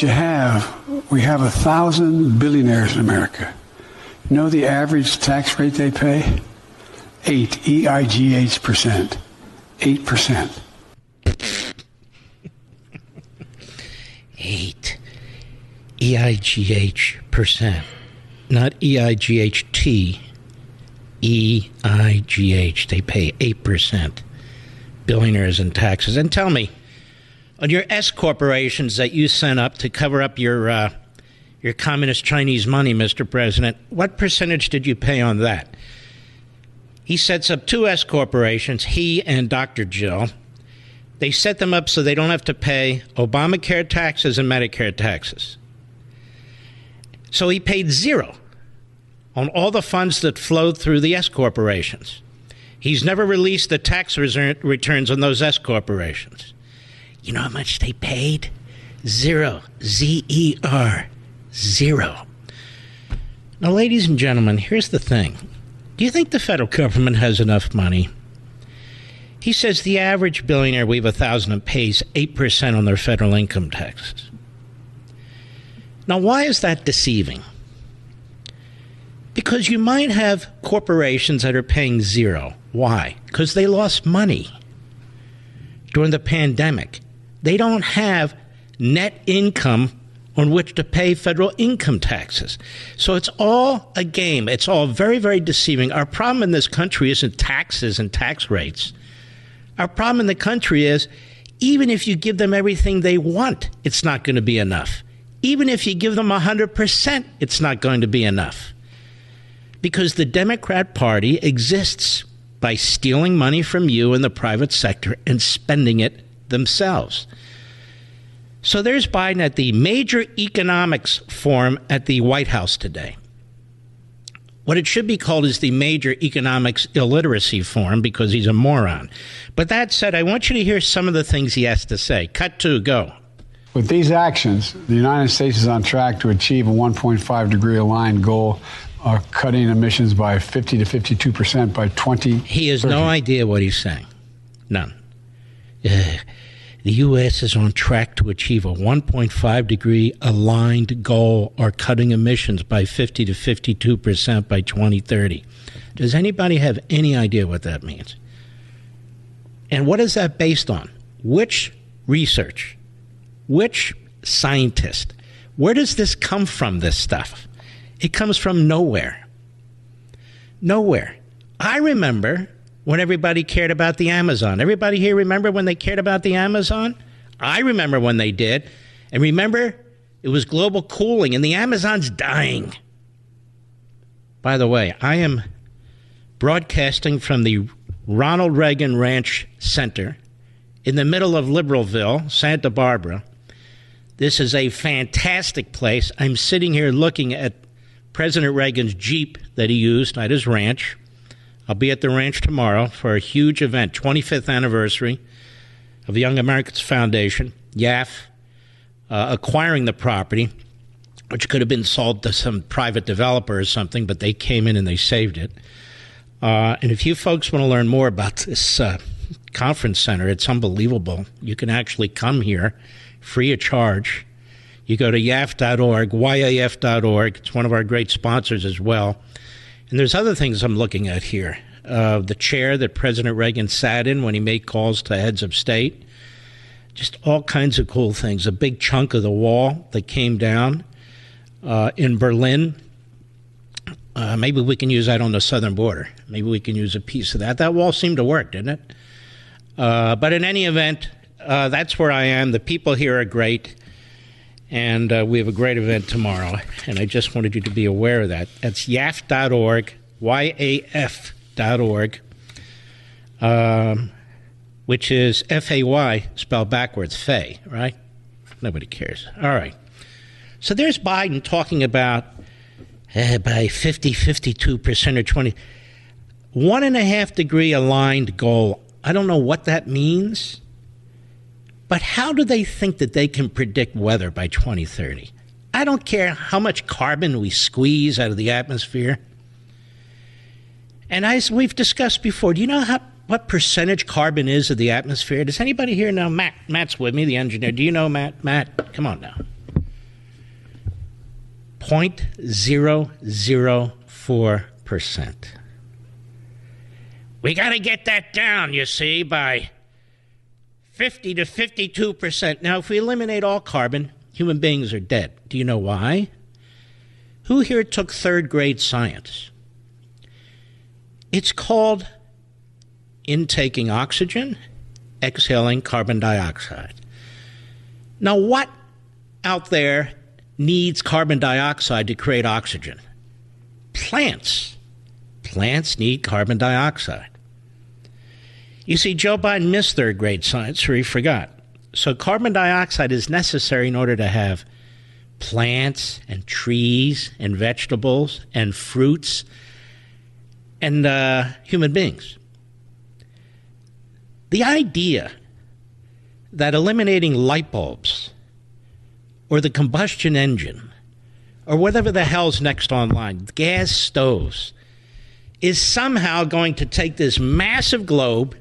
You have, we have a thousand billionaires in America. You know the average tax rate they pay? Eight, E-I-G-H percent. Eight percent. Eight. E I G H percent. Not E I G H T. E I G H. They pay 8%. Billionaires in taxes. And tell me, on your S corporations that you sent up to cover up your uh, your communist Chinese money, Mr. President, what percentage did you pay on that? He sets up two S corporations, he and Dr. Jill. They set them up so they don't have to pay Obamacare taxes and Medicare taxes. So he paid zero on all the funds that flowed through the S corporations. He's never released the tax returns on those S corporations. You know how much they paid? Zero. Z E R. Zero. Now, ladies and gentlemen, here's the thing. Do you think the federal government has enough money? He says the average billionaire we have a thousand and pays 8% on their federal income taxes. Now, why is that deceiving? Because you might have corporations that are paying zero. Why? Because they lost money during the pandemic they don't have net income on which to pay federal income taxes. So it's all a game. It's all very, very deceiving. Our problem in this country isn't taxes and tax rates. Our problem in the country is even if you give them everything they want, it's not going to be enough. Even if you give them 100%, it's not going to be enough. Because the Democrat Party exists by stealing money from you in the private sector and spending it themselves. So there's Biden at the major economics forum at the White House today. What it should be called is the Major Economics Illiteracy Forum because he's a moron. But that said, I want you to hear some of the things he has to say. Cut to go. With these actions, the United States is on track to achieve a 1.5 degree aligned goal of cutting emissions by 50 to 52 percent by 20. He has no idea what he's saying. None. the U.S. is on track to achieve a 1.5 degree aligned goal or cutting emissions by 50 to 52 percent by 2030. Does anybody have any idea what that means? And what is that based on? Which research? Which scientist? Where does this come from, this stuff? It comes from nowhere. Nowhere. I remember when everybody cared about the Amazon. Everybody here remember when they cared about the Amazon? I remember when they did. And remember, it was global cooling and the Amazon's dying. By the way, I am broadcasting from the Ronald Reagan Ranch Center in the middle of Liberalville, Santa Barbara. This is a fantastic place. I'm sitting here looking at President Reagan's Jeep that he used at his ranch. I'll be at the ranch tomorrow for a huge event, 25th anniversary of the Young America's Foundation. YAF uh, acquiring the property, which could have been sold to some private developer or something, but they came in and they saved it. Uh, and if you folks want to learn more about this uh, conference center, it's unbelievable. You can actually come here free of charge. You go to yaf.org, yaf.org. It's one of our great sponsors as well. And there's other things I'm looking at here. Uh, the chair that President Reagan sat in when he made calls to heads of state. Just all kinds of cool things. A big chunk of the wall that came down uh, in Berlin. Uh, maybe we can use that on the southern border. Maybe we can use a piece of that. That wall seemed to work, didn't it? Uh, but in any event, uh, that's where I am. The people here are great. And uh, we have a great event tomorrow. And I just wanted you to be aware of that. That's yaf.org, Y A F.org, um, which is F A Y spelled backwards, Fay, right? Nobody cares. All right. So there's Biden talking about uh, by 50, 52% or 20. One and a half degree aligned goal. I don't know what that means. But how do they think that they can predict weather by 2030? I don't care how much carbon we squeeze out of the atmosphere. And as we've discussed before, do you know how, what percentage carbon is of the atmosphere? Does anybody here know? Matt, Matt's with me, the engineer. Do you know Matt? Matt, come on now. 0.004%. We got to get that down, you see, by 50 to 52%. Now, if we eliminate all carbon, human beings are dead. Do you know why? Who here took third grade science? It's called intaking oxygen, exhaling carbon dioxide. Now, what out there needs carbon dioxide to create oxygen? Plants. Plants need carbon dioxide. You see, Joe Biden missed third grade science, or he forgot. So, carbon dioxide is necessary in order to have plants and trees and vegetables and fruits and uh, human beings. The idea that eliminating light bulbs or the combustion engine or whatever the hell's next online, gas stoves, is somehow going to take this massive globe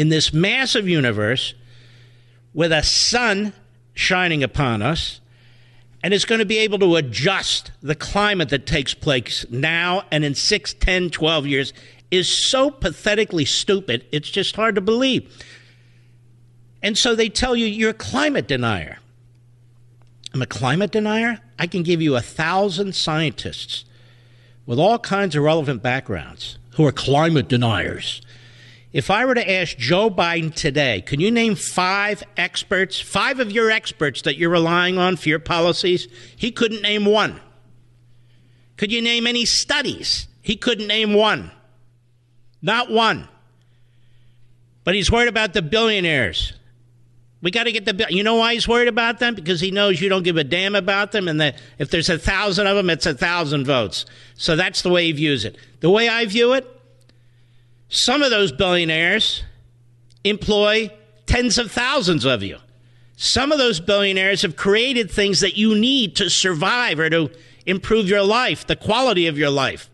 in this massive universe with a sun shining upon us, and it's going to be able to adjust the climate that takes place now and in 6, 10, 12 years is so pathetically stupid, it's just hard to believe. And so they tell you you're a climate denier. I'm a climate denier? I can give you a thousand scientists with all kinds of relevant backgrounds who are climate deniers if I were to ask Joe Biden today, can you name five experts, five of your experts that you're relying on for your policies? He couldn't name one. Could you name any studies? He couldn't name one. Not one. But he's worried about the billionaires. We got to get the. You know why he's worried about them? Because he knows you don't give a damn about them, and that if there's a thousand of them, it's a thousand votes. So that's the way he views it. The way I view it, some of those billionaires employ tens of thousands of you. Some of those billionaires have created things that you need to survive or to improve your life, the quality of your life.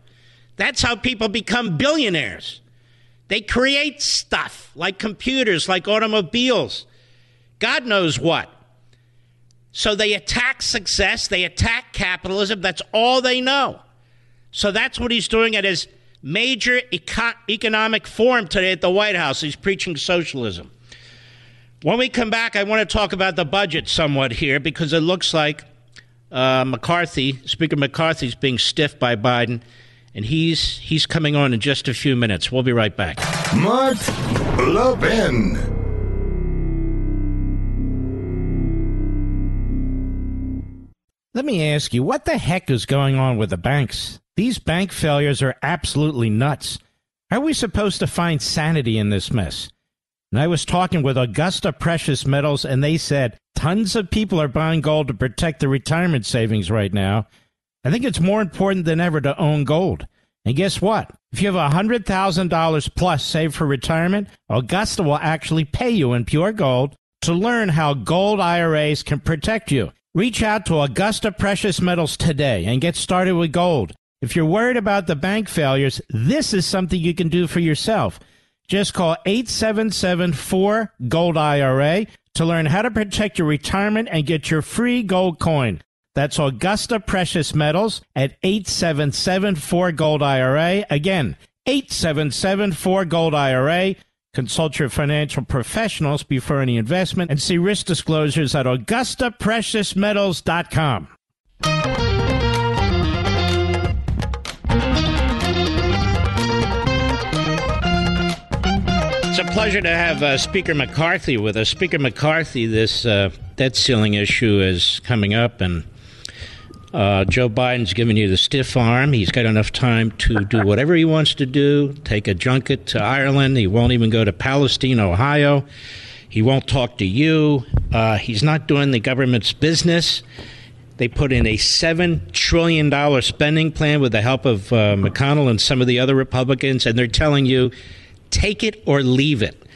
That's how people become billionaires. They create stuff like computers, like automobiles, God knows what. So they attack success, they attack capitalism. That's all they know. So that's what he's doing at his major eco- economic forum today at the White House. He's preaching socialism. When we come back, I want to talk about the budget somewhat here because it looks like uh, McCarthy, Speaker McCarthy, is being stiffed by Biden, and he's he's coming on in just a few minutes. We'll be right back. Mark Levin. Let me ask you, what the heck is going on with the banks? These bank failures are absolutely nuts. Are we supposed to find sanity in this mess? And I was talking with Augusta Precious Metals, and they said tons of people are buying gold to protect their retirement savings right now. I think it's more important than ever to own gold. And guess what? If you have $100,000 plus saved for retirement, Augusta will actually pay you in pure gold to learn how gold IRAs can protect you. Reach out to Augusta Precious Metals today and get started with gold. If you're worried about the bank failures, this is something you can do for yourself. Just call 877 4 Gold IRA to learn how to protect your retirement and get your free gold coin. That's Augusta Precious Metals at 877 4 Gold IRA. Again, 877 4 Gold IRA. Consult your financial professionals before any investment and see risk disclosures at AugustaPreciousMetals.com. It's a pleasure to have uh, Speaker McCarthy with us. Speaker McCarthy, this uh, debt ceiling issue is coming up, and uh, Joe Biden's giving you the stiff arm. He's got enough time to do whatever he wants to do, take a junket to Ireland. He won't even go to Palestine, Ohio. He won't talk to you. Uh, he's not doing the government's business. They put in a $7 trillion spending plan with the help of uh, McConnell and some of the other Republicans, and they're telling you take it or leave it.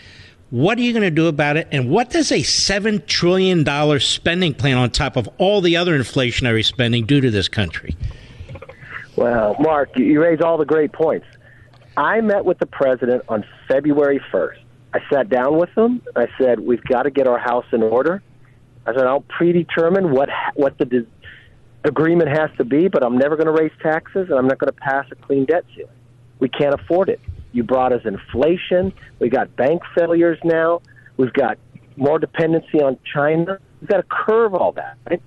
What are you going to do about it? And what does a $7 trillion spending plan on top of all the other inflationary spending do to this country? Well, Mark, you raise all the great points. I met with the president on February 1st. I sat down with him. I said, We've got to get our house in order. I said, I'll predetermine what, what the de- agreement has to be, but I'm never going to raise taxes and I'm not going to pass a clean debt ceiling. We can't afford it. You brought us inflation. We got bank failures now. We've got more dependency on China. We've got to curve all that, right?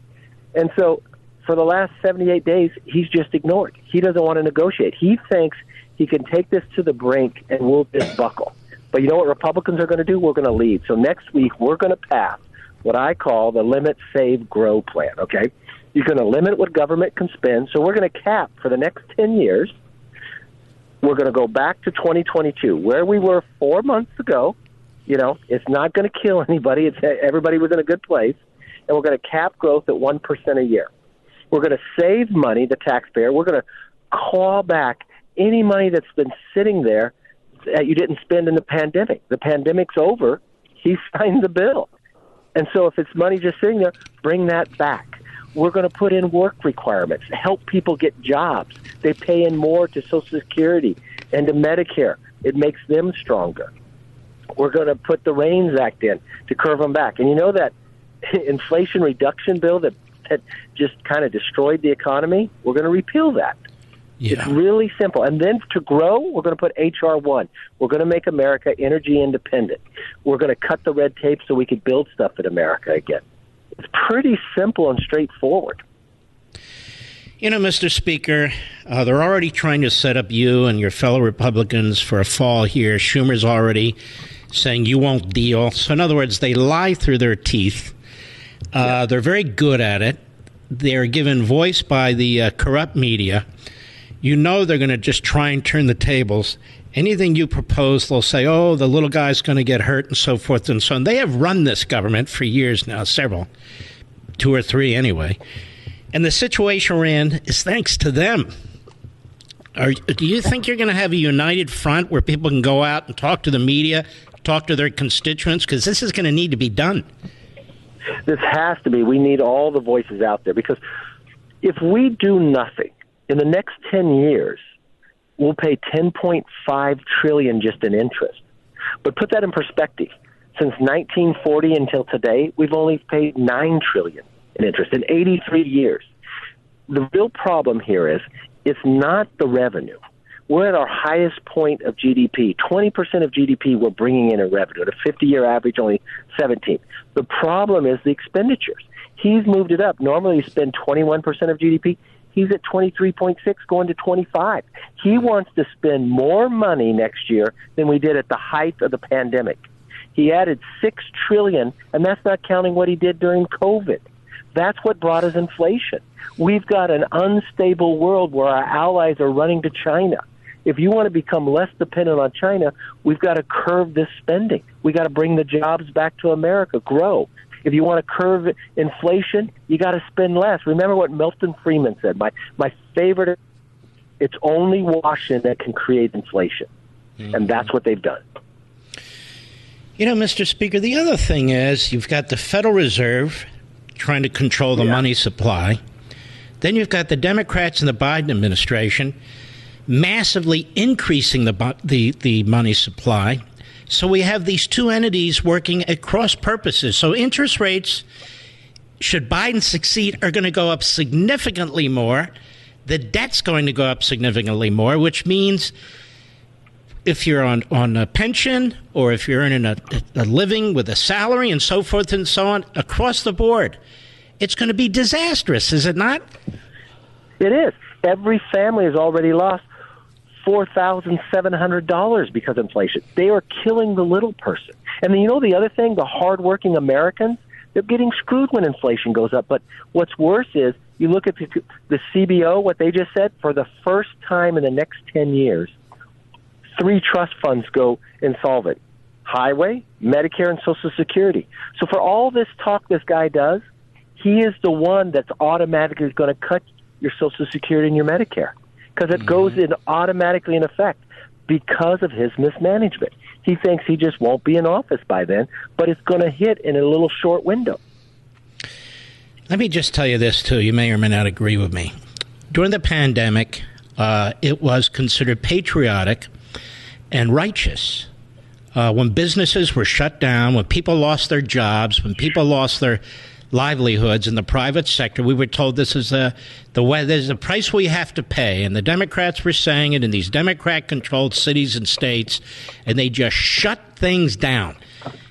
And so for the last 78 days, he's just ignored. He doesn't want to negotiate. He thinks he can take this to the brink and we'll just buckle. But you know what Republicans are going to do? We're going to lead. So next week, we're going to pass what I call the limit, save, grow plan, okay? You're going to limit what government can spend. So we're going to cap for the next 10 years – we're going to go back to 2022, where we were four months ago. You know, it's not going to kill anybody. It's everybody was in a good place, and we're going to cap growth at one percent a year. We're going to save money, the taxpayer. We're going to call back any money that's been sitting there that you didn't spend in the pandemic. The pandemic's over. He signed the bill, and so if it's money just sitting there, bring that back. We're going to put in work requirements, help people get jobs. They pay in more to Social Security and to Medicare. It makes them stronger. We're going to put the REINS Act in to curve them back. And you know that inflation reduction bill that, that just kind of destroyed the economy? We're going to repeal that. Yeah. It's really simple. And then to grow, we're going to put HR 1. We're going to make America energy independent. We're going to cut the red tape so we can build stuff in America again. It's pretty simple and straightforward. You know, Mr. Speaker, uh, they're already trying to set up you and your fellow Republicans for a fall here. Schumer's already saying you won't deal. So, in other words, they lie through their teeth. Uh, yeah. They're very good at it. They're given voice by the uh, corrupt media. You know they're going to just try and turn the tables. Anything you propose, they'll say, oh, the little guy's going to get hurt and so forth and so on. They have run this government for years now, several, two or three anyway. And the situation we're in is thanks to them. Are, do you think you're going to have a united front where people can go out and talk to the media, talk to their constituents? Because this is going to need to be done. This has to be. We need all the voices out there because if we do nothing in the next 10 years, we'll pay 10.5 trillion just in interest. But put that in perspective. Since 1940 until today, we've only paid 9 trillion in interest in 83 years. The real problem here is it's not the revenue. We're at our highest point of GDP. 20% of GDP we're bringing in in revenue. At a 50 year average, only 17. The problem is the expenditures. He's moved it up. Normally, you spend 21% of GDP. He's at 23.6, going to 25. He wants to spend more money next year than we did at the height of the pandemic. He added six trillion, and that's not counting what he did during COVID. That's what brought us inflation. We've got an unstable world where our allies are running to China. If you want to become less dependent on China, we've got to curb this spending. We've got to bring the jobs back to America, grow. If you want to curb inflation, you got to spend less. Remember what Milton Friedman said. My my favorite. It's only Washington that can create inflation, mm-hmm. and that's what they've done. You know, Mr. Speaker, the other thing is you've got the Federal Reserve trying to control the Yeah. money supply. Then you've got the Democrats and the Biden administration massively increasing the, the, the money supply. So we have these two entities working at cross purposes. So interest rates, should Biden succeed, are going to go up significantly more. The debt's going to go up significantly more, which means if you're on, on a pension or if you're earning a, a living with a salary and so forth and so on, across the board, it's going to be disastrous, is it not? It is. Every family has already lost four thousand seven hundred dollars because of inflation. They are killing the little person. And then you know the other thing, the hardworking Americans, they're getting screwed when inflation goes up. But what's worse is you look at the, the CBO, what they just said, for the first time in the next ten years, three trust funds go insolvent. Highway, Medicare, and Social Security. So for all this talk this guy does, he is the one that's automatically going to cut your Social Security and your Medicare because it goes in automatically in effect because of his mismanagement. He thinks he just won't be in office by then, but it's going to hit in a little short window. Let me just tell you this, too. You may or may not agree with me. During the pandemic, uh, it was considered patriotic and righteous. Uh, when businesses were shut down, when people lost their jobs, when people lost their livelihoods in the private sector, we were told this is the the way there's a price we have to pay, and the Democrats were saying it in these Democrat-controlled cities and states, and they just shut things down.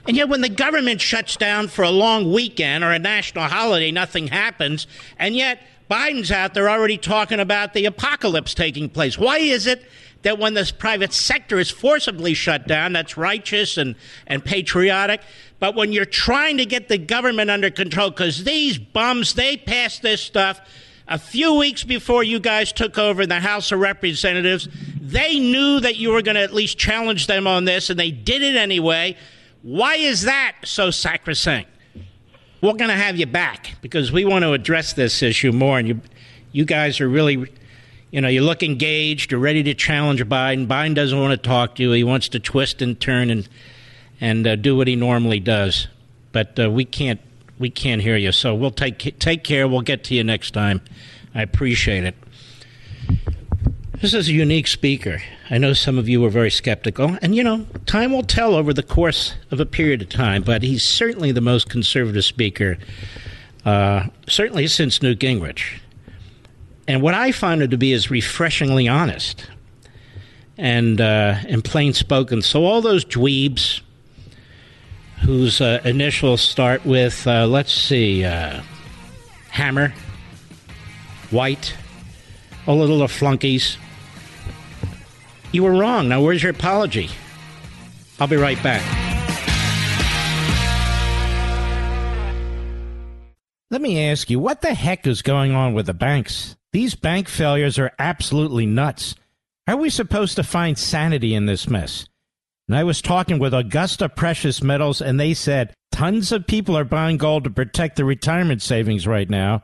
And yet, when the government shuts down for a long weekend or a national holiday, nothing happens. And yet, Biden's out there already talking about the apocalypse taking place. Why is it that when this private sector is forcibly shut down, that's righteous and, and patriotic? But when you're trying to get the government under control, because these bums, they passed this stuff a few weeks before you guys took over in the House of Representatives, they knew that you were going to at least challenge them on this, and they did it anyway. Why is that so sacrosanct? We're going to have you back because we want to address this issue more, and you, you guys are really, you know, you look engaged. You're ready to challenge Biden. Biden doesn't want to talk to you. He wants to twist and turn and and uh, do what he normally does. But uh, we can't we can't hear you. So we'll take take care. We'll get to you next time. I appreciate it. This is a unique speaker. I know some of you were very skeptical, and you know, time will tell over the course of a period of time. But he's certainly the most conservative speaker, uh, certainly since Newt Gingrich. And what I find him to be is refreshingly honest and uh, and plain spoken. So all those dweebs whose uh, initials start with, uh, let's see, uh, Hammer, White, all the little flunkies. You were wrong. Now, where's your apology? I'll be right back. Let me ask you, what the heck is going on with the banks? These bank failures are absolutely nuts. How are we supposed to find sanity in this mess? And I was talking with Augusta Precious Metals, and they said tons of people are buying gold to protect their retirement savings right now.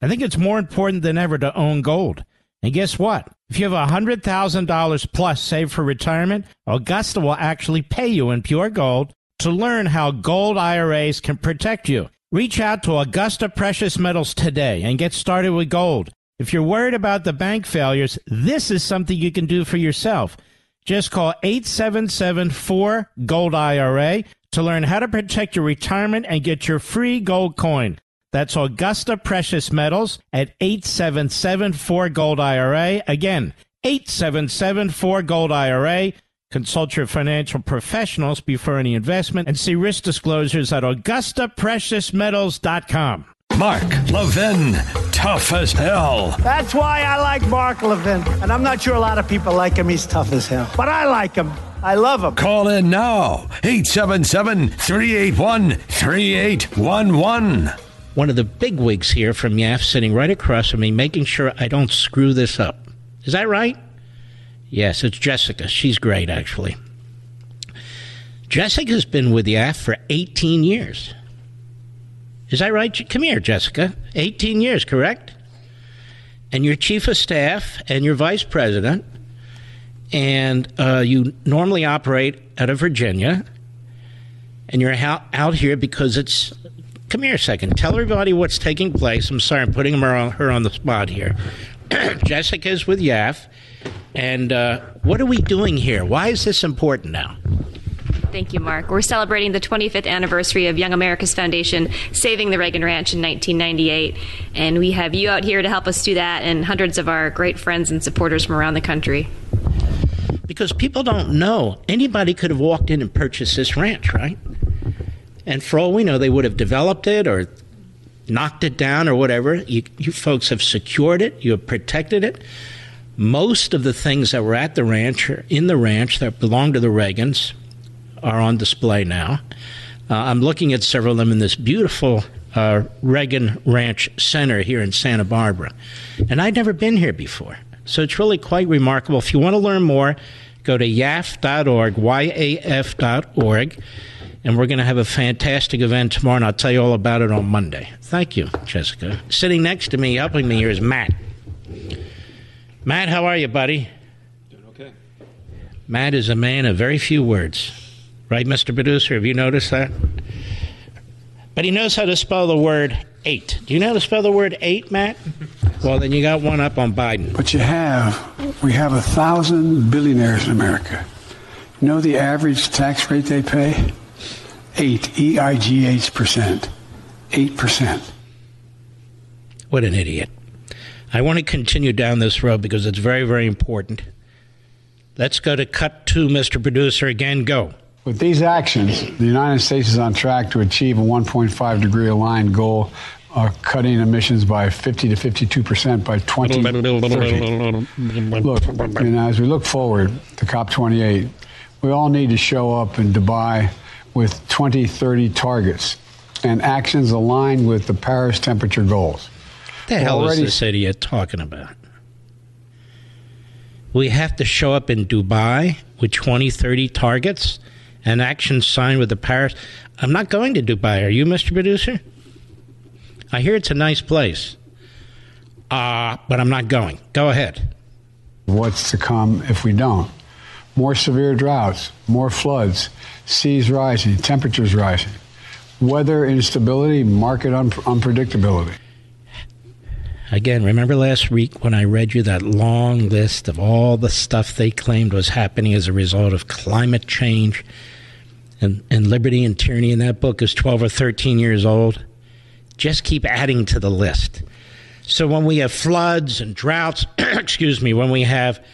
I think it's more important than ever to own gold. And guess what? If you have $100,000 plus saved for retirement, Augusta will actually pay you in pure gold to learn how gold IRAs can protect you. Reach out to Augusta Precious Metals today and get started with gold. If you're worried about the bank failures, this is something you can do for yourself. Just call 877 4 Gold IRA to learn how to protect your retirement and get your free gold coin. That's Augusta Precious Metals at 877 4 Gold IRA. Again, 877 4 Gold IRA. Consult your financial professionals before any investment and see risk disclosures at AugustaPreciousMetals.com. Mark Levin, tough as hell. That's why I like Mark Levin. And I'm not sure a lot of people like him. He's tough as hell. But I like him. I love him. Call in now 877 381 3811. One of the big wigs here from YAF sitting right across from me, making sure I don't screw this up. Is that right? Yes, it's Jessica. She's great, actually. Jessica's been with YAF for 18 years. Is that right? Come here, Jessica. 18 years, correct? And you're chief of staff and you're vice president, and uh, you normally operate out of Virginia. and you're out here because it's. Come here a second. Tell everybody what's taking place. I'm sorry, I'm putting her on, her on the spot here. Jessica's with YAF. And uh, what are we doing here? Why is this important now? Thank you, Mark. We're celebrating the 25th anniversary of Young America's Foundation saving the Reagan Ranch in 1998. And we have you out here to help us do that and hundreds of our great friends and supporters from around the country. Because people don't know. Anybody could have walked in and purchased this ranch, right? And for all we know, they would have developed it or knocked it down or whatever. You, you folks have secured it, you have protected it. Most of the things that were at the ranch, or in the ranch, that belonged to the Reagans, are on display now. Uh, I'm looking at several of them in this beautiful uh, Reagan Ranch Center here in Santa Barbara. And I'd never been here before. So it's really quite remarkable. If you want to learn more, go to yaf.org, Y-A-F.org. And we're going to have a fantastic event tomorrow, and I'll tell you all about it on Monday. Thank you, Jessica. Sitting next to me, helping me here, is Matt. Matt, how are you, buddy? Doing okay. Matt is a man of very few words. Right, Mr. Producer? Have you noticed that? But he knows how to spell the word eight. Do you know how to spell the word eight, Matt? Well, then you got one up on Biden. But you have, we have a thousand billionaires in America. You know the average tax rate they pay? Eight, E-I-G-H percent. Eight percent. What an idiot. I want to continue down this road because it's very, very important. Let's go to cut two, Mr. Producer. Again, go. With these actions, the United States is on track to achieve a 1.5 degree aligned goal of cutting emissions by 50 to 52 percent by 2030. look, you know, as we look forward to COP28, we all need to show up in Dubai with 2030 targets and actions aligned with the Paris temperature goals. What the hell is this idiot talking about? We have to show up in Dubai with 2030 targets and action signed with the Paris. I'm not going to Dubai. Are you, Mr. Producer? I hear it's a nice place. Uh, but I'm not going. Go ahead. What's to come if we don't? More severe droughts, more floods, seas rising, temperatures rising, weather instability, market un- unpredictability. Again, remember last week when I read you that long list of all the stuff they claimed was happening as a result of climate change and, and liberty and tyranny in that book is 12 or 13 years old? Just keep adding to the list. So when we have floods and droughts, excuse me, when we have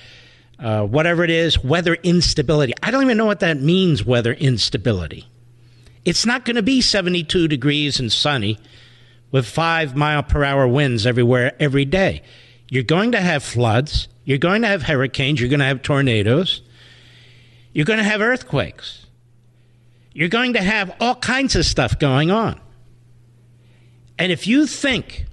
uh, whatever it is, weather instability, I don't even know what that means, weather instability. It's not going to be 72 degrees and sunny with five mile per hour winds everywhere every day. You're going to have floods. You're going to have hurricanes. You're going to have tornadoes. You're going to have earthquakes. You're going to have all kinds of stuff going on. And if you think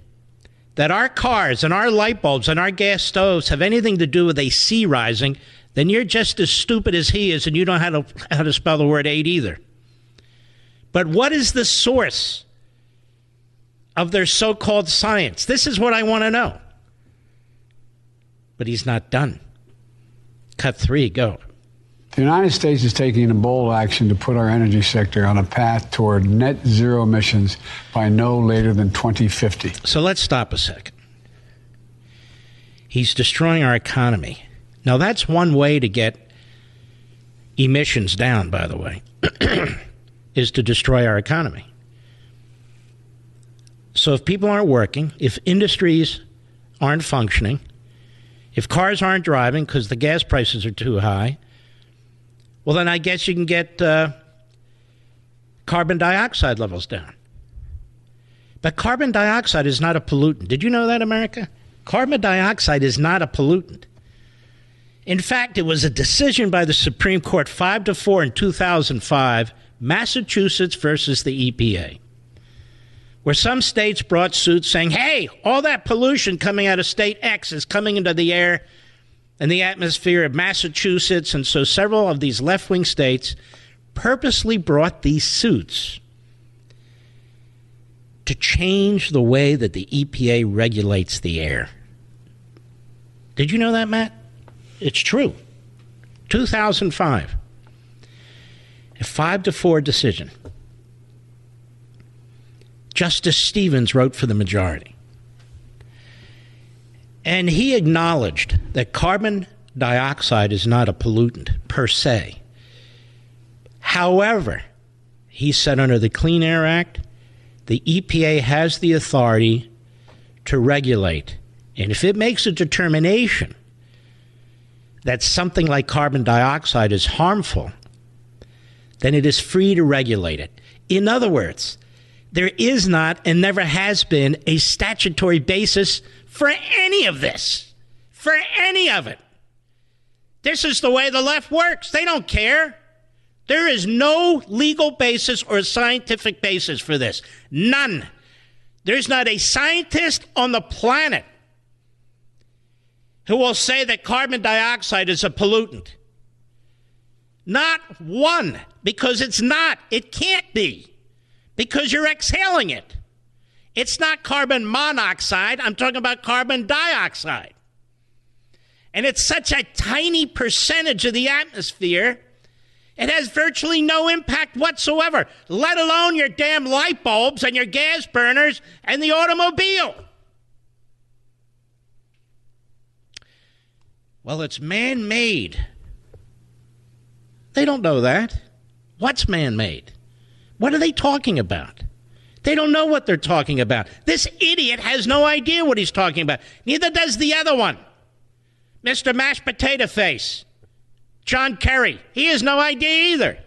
that our cars and our light bulbs and our gas stoves have anything to do with a sea rising, then you're just as stupid as he is and you don't know how to, how to spell the word eight either. But what is the source of their so called science? This is what I want to know. But he's not done. Cut three, go. The United States is taking a bold action to put our energy sector on a path toward net zero emissions by no later than 2050. So let's stop a second. He's destroying our economy. Now, that's one way to get emissions down, by the way, is to destroy our economy. So if people aren't working, if industries aren't functioning, if cars aren't driving because the gas prices are too high, well, then I guess you can get uh, carbon dioxide levels down. But carbon dioxide is not a pollutant. Did you know that, America? Carbon dioxide is not a pollutant. In fact, it was a decision by the Supreme Court 5 to 4 in 2005, Massachusetts versus the EPA, where some states brought suits saying, hey, all that pollution coming out of state X is coming into the air and the atmosphere of Massachusetts. And so several of these left wing states purposely brought these suits to change the way that the EPA regulates the air. Did you know that, Matt? It's true. 2005. A five to four decision. Justice Stevens wrote for the majority. And he acknowledged that carbon dioxide is not a pollutant per se. However, he said under the Clean Air Act, the EPA has the authority to regulate. And if it makes a determination that something like carbon dioxide is harmful, then it is free to regulate it. In other words, there is not and never has been a statutory basis for any of this, for any of it. This is the way the left works. They don't care. There is no legal basis or scientific basis for this. None. There's not a scientist on the planet who will say that carbon dioxide is a pollutant. Not one, because it's not. It can't be, because you're exhaling it. It's not carbon monoxide, I'm talking about carbon dioxide. And it's such a tiny percentage of the atmosphere, it has virtually no impact whatsoever, let alone your damn light bulbs and your gas burners and the automobile. Well, it's man made. They don't know that. What's man made? What are they talking about? They don't know what they're talking about. This idiot has no idea what he's talking about. Neither does the other one, Mr. Mashed Potato Face, John Kerry. He has no idea either.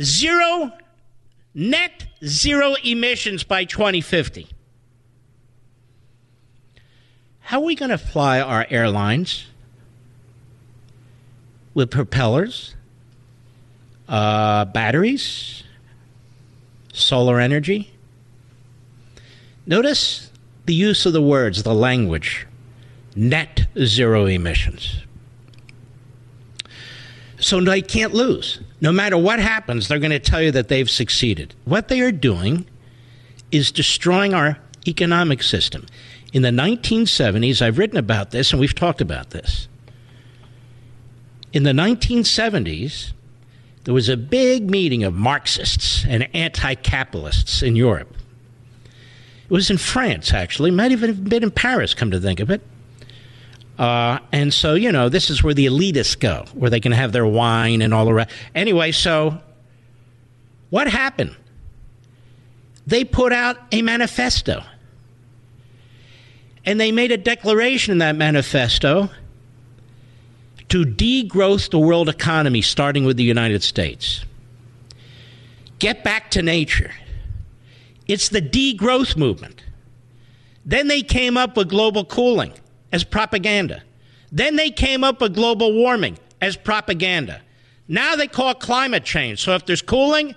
Zero, net zero emissions by 2050. How are we going to fly our airlines? With propellers, uh, batteries, solar energy. Notice the use of the words, the language net zero emissions. So they can't lose. No matter what happens, they're going to tell you that they've succeeded. What they are doing is destroying our economic system. In the 1970s, I've written about this and we've talked about this. In the 1970s, there was a big meeting of Marxists and anti capitalists in Europe. It was in France, actually, might even have been in Paris, come to think of it. Uh, and so, you know, this is where the elitists go, where they can have their wine and all the rest. Anyway, so what happened? They put out a manifesto. And they made a declaration in that manifesto to degrowth the world economy, starting with the United States. Get back to nature. It's the degrowth movement. Then they came up with global cooling as propaganda. Then they came up with global warming as propaganda. Now they call climate change. So if there's cooling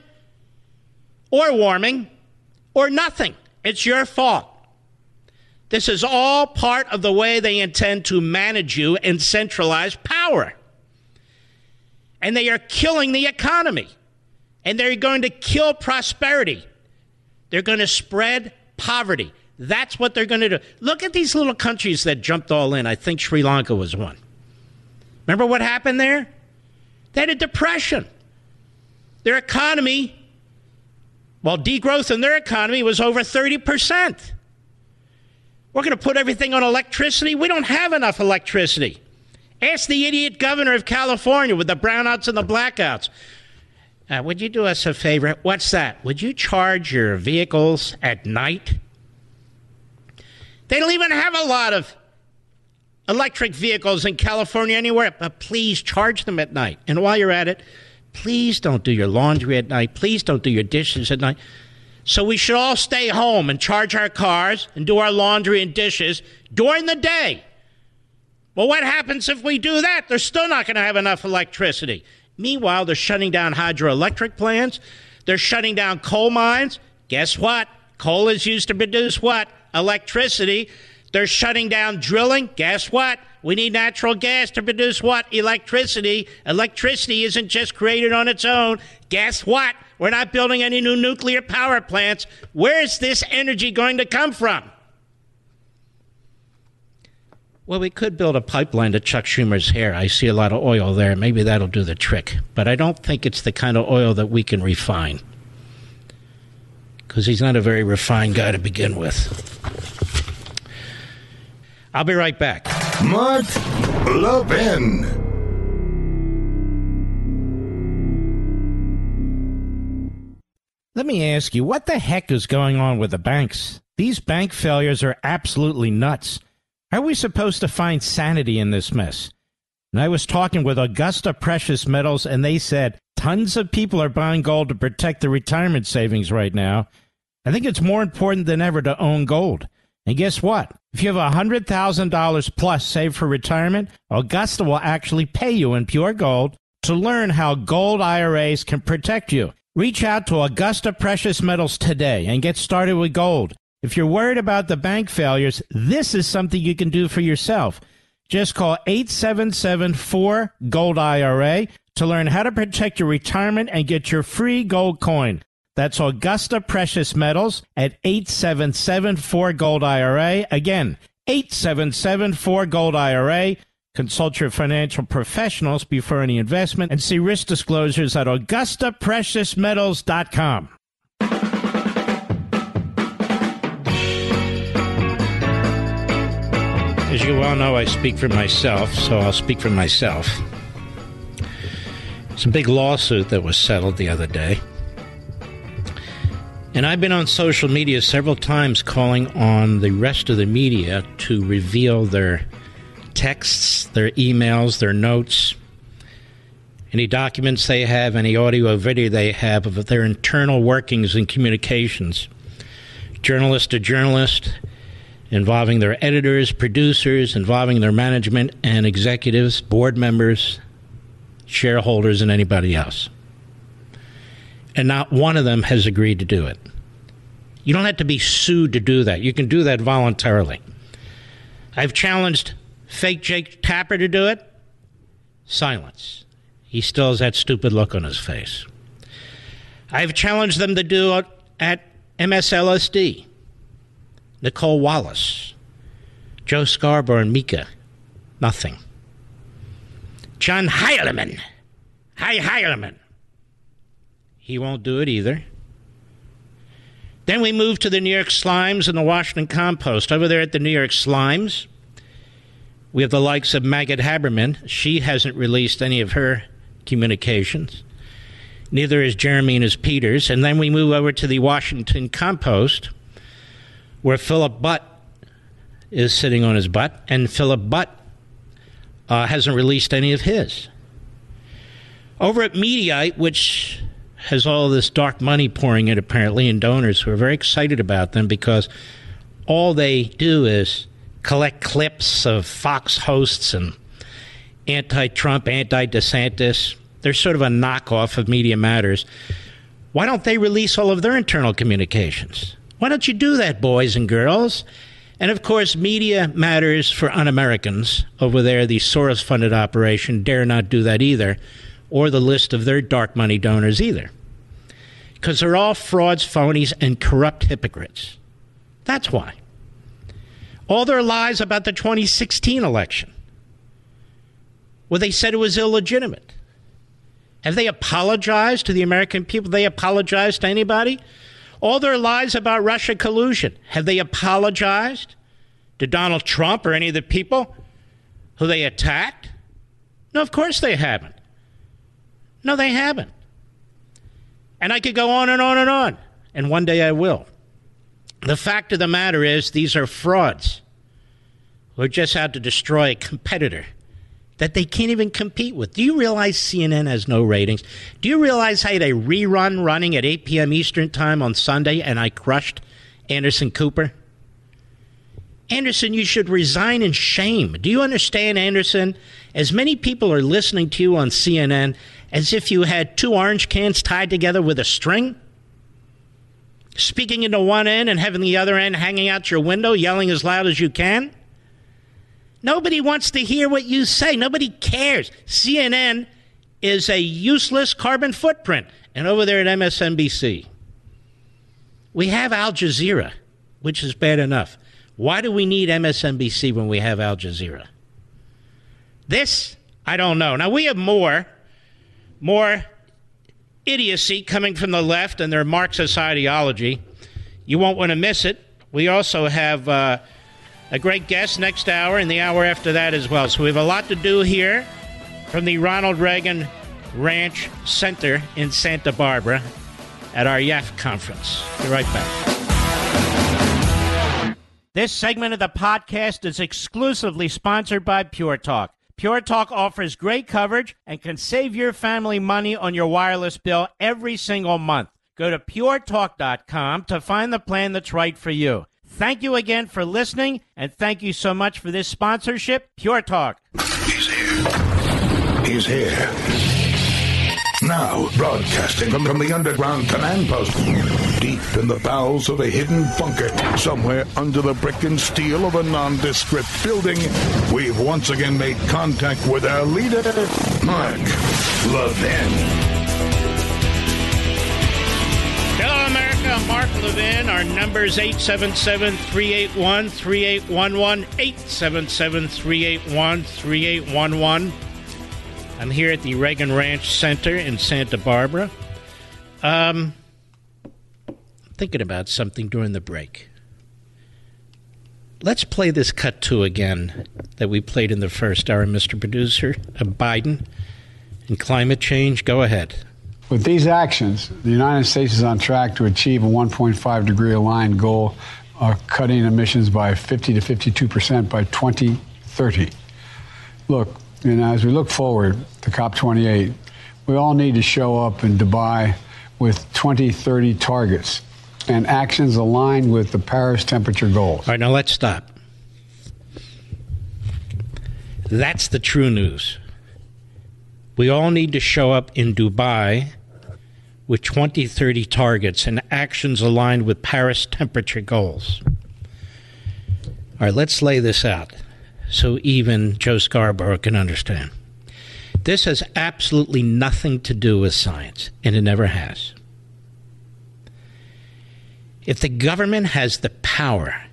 or warming or nothing, it's your fault. This is all part of the way they intend to manage you and centralize power. And they are killing the economy. And they're going to kill prosperity. They're going to spread poverty. That's what they're going to do. Look at these little countries that jumped all in. I think Sri Lanka was one. Remember what happened there? They had a depression. Their economy, well, degrowth in their economy was over 30%. We're going to put everything on electricity. We don't have enough electricity. Ask the idiot governor of California with the brownouts and the blackouts. Uh, would you do us a favor? What's that? Would you charge your vehicles at night? They don't even have a lot of electric vehicles in California anywhere, but please charge them at night. And while you're at it, please don't do your laundry at night. Please don't do your dishes at night. So we should all stay home and charge our cars and do our laundry and dishes during the day. Well, what happens if we do that? They're still not going to have enough electricity. Meanwhile, they're shutting down hydroelectric plants. They're shutting down coal mines. Guess what? Coal is used to produce what? Electricity. They're shutting down drilling. Guess what? We need natural gas to produce what? Electricity. Electricity isn't just created on its own. Guess what? We're not building any new nuclear power plants. Where's this energy going to come from? Well, we could build a pipeline to Chuck Schumer's hair. I see a lot of oil there. Maybe that'll do the trick. But I don't think it's the kind of oil that we can refine. Because he's not a very refined guy to begin with. I'll be right back. Mark Levin. Let me ask you, what the heck is going on with the banks? These bank failures are absolutely nuts. How are we supposed to find sanity in this mess? And I was talking with Augusta Precious Metals, and they said tons of people are buying gold to protect their retirement savings right now. I think it's more important than ever to own gold. And guess what? If you have $100,000 plus saved for retirement, Augusta will actually pay you in pure gold to learn how gold IRAs can protect you. Reach out to Augusta Precious Metals today and get started with gold. If you're worried about the bank failures, this is something you can do for yourself. Just call 877 4 Gold IRA to learn how to protect your retirement and get your free gold coin. That's Augusta Precious Metals at 877 4 Gold IRA. Again, 877 4 Gold IRA. Consult your financial professionals before any investment and see risk disclosures at AugustaPreciousMetals.com. As you well know, I speak for myself, so I'll speak for myself. It's a big lawsuit that was settled the other day. And I've been on social media several times calling on the rest of the media to reveal their texts, their emails, their notes, any documents they have, any audio or video they have of their internal workings and communications, journalist to journalist, involving their editors, producers, involving their management and executives, board members, shareholders, and anybody else. And not one of them has agreed to do it. You don't have to be sued to do that. You can do that voluntarily. I've challenged fake Jake Tapper to do it? Silence. He still has that stupid look on his face. I've challenged them to do it at MSLSD. Nicolle Wallace, Joe Scarborough, and Mika. Nothing. John Heilemann. Hi, Heilemann. He won't do it either. Then we move to the New York Slimes and the Washington Compost. Over there at the New York Slimes, we have the likes of Maggot Haberman. She hasn't released any of her communications. Neither is Jeremy Peters. And then we move over to the Washington Compost, where Philip Butt is sitting on his butt, and Philip Butt uh, hasn't released any of his. Over at Mediaite, which has all this dark money pouring in apparently, and donors who are very excited about them because all they do is collect clips of Fox hosts and anti Trump, anti DeSantis. They're sort of a knockoff of Media Matters. Why don't they release all of their internal communications? Why don't you do that, boys and girls? And of course, Media Matters for Un Americans over there, the Soros funded operation, dare not do that either, or the list of their dark money donors either. Because they're all frauds, phonies, and corrupt hypocrites. That's why all their lies about the 2016 election, where they said it was illegitimate. Have they apologized to the American people? They apologized to anybody? All their lies about Russia collusion, have they apologized to Donald Trump or any of the people who they attacked? No, of course they haven't. No, they haven't. And I could go on and on and on. And one day I will. The fact of the matter is, these are frauds who just out to destroy a competitor that they can't even compete with. Do you realize CNN has no ratings? Do you realize I had a rerun running at 8 p.m. Eastern Time on Sunday and I crushed Anderson Cooper? Anderson, you should resign in shame. Do you understand, Anderson? As many people are listening to you on CNN as if you had two orange cans tied together with a string speaking into one end and having the other end hanging out your window, yelling as loud as you can? Nobody wants to hear what you say. Nobody cares. CNN is a useless carbon footprint. And over there at MSNBC, we have Al Jazeera, which is bad enough. Why do we need MSNBC when we have Al Jazeera? This, I don't know. Now, we have more, more idiocy coming from the left and their Marxist ideology. You won't want to miss it. We also have uh, a great guest next hour and the hour after that as well. So we have a lot to do here from the Ronald Reagan Ranch Center in Santa Barbara at our YAF conference. Be right back. This segment of the podcast is exclusively sponsored by Pure Talk. Pure Talk offers great coverage and can save your family money on your wireless bill every single month. Go to puretalk.com to find the plan that's right for you. Thank you again for listening, and thank you so much for this sponsorship, Pure Talk. He's here. He's here. Now, broadcasting from, from the underground command post, deep in the bowels of a hidden bunker, somewhere under the brick and steel of a nondescript building, we've once again made contact with our leader, Mark Levin. Hello, America. Mark Levin. Our number is 877 381 3811. 877 381 3811. I'm here at the Reagan Ranch Center in Santa Barbara. Um, thinking about something during the break. Let's play this cut two again that we played in the first hour, Mr. Producer, of Biden and climate change. Go ahead. With these actions, the United States is on track to achieve a 1.5 degree aligned goal of cutting emissions by 50 to 52 percent by 2030. Look, and as we look forward to COP28, we all need to show up in Dubai with 2030 targets and actions aligned with the Paris temperature goals. All right, now let's stop. That's the true news. We all need to show up in Dubai with 2030 targets and actions aligned with Paris temperature goals. All right, let's lay this out so even Joe Scarborough can understand. This has absolutely nothing to do with science, and it never has. If the government has the power,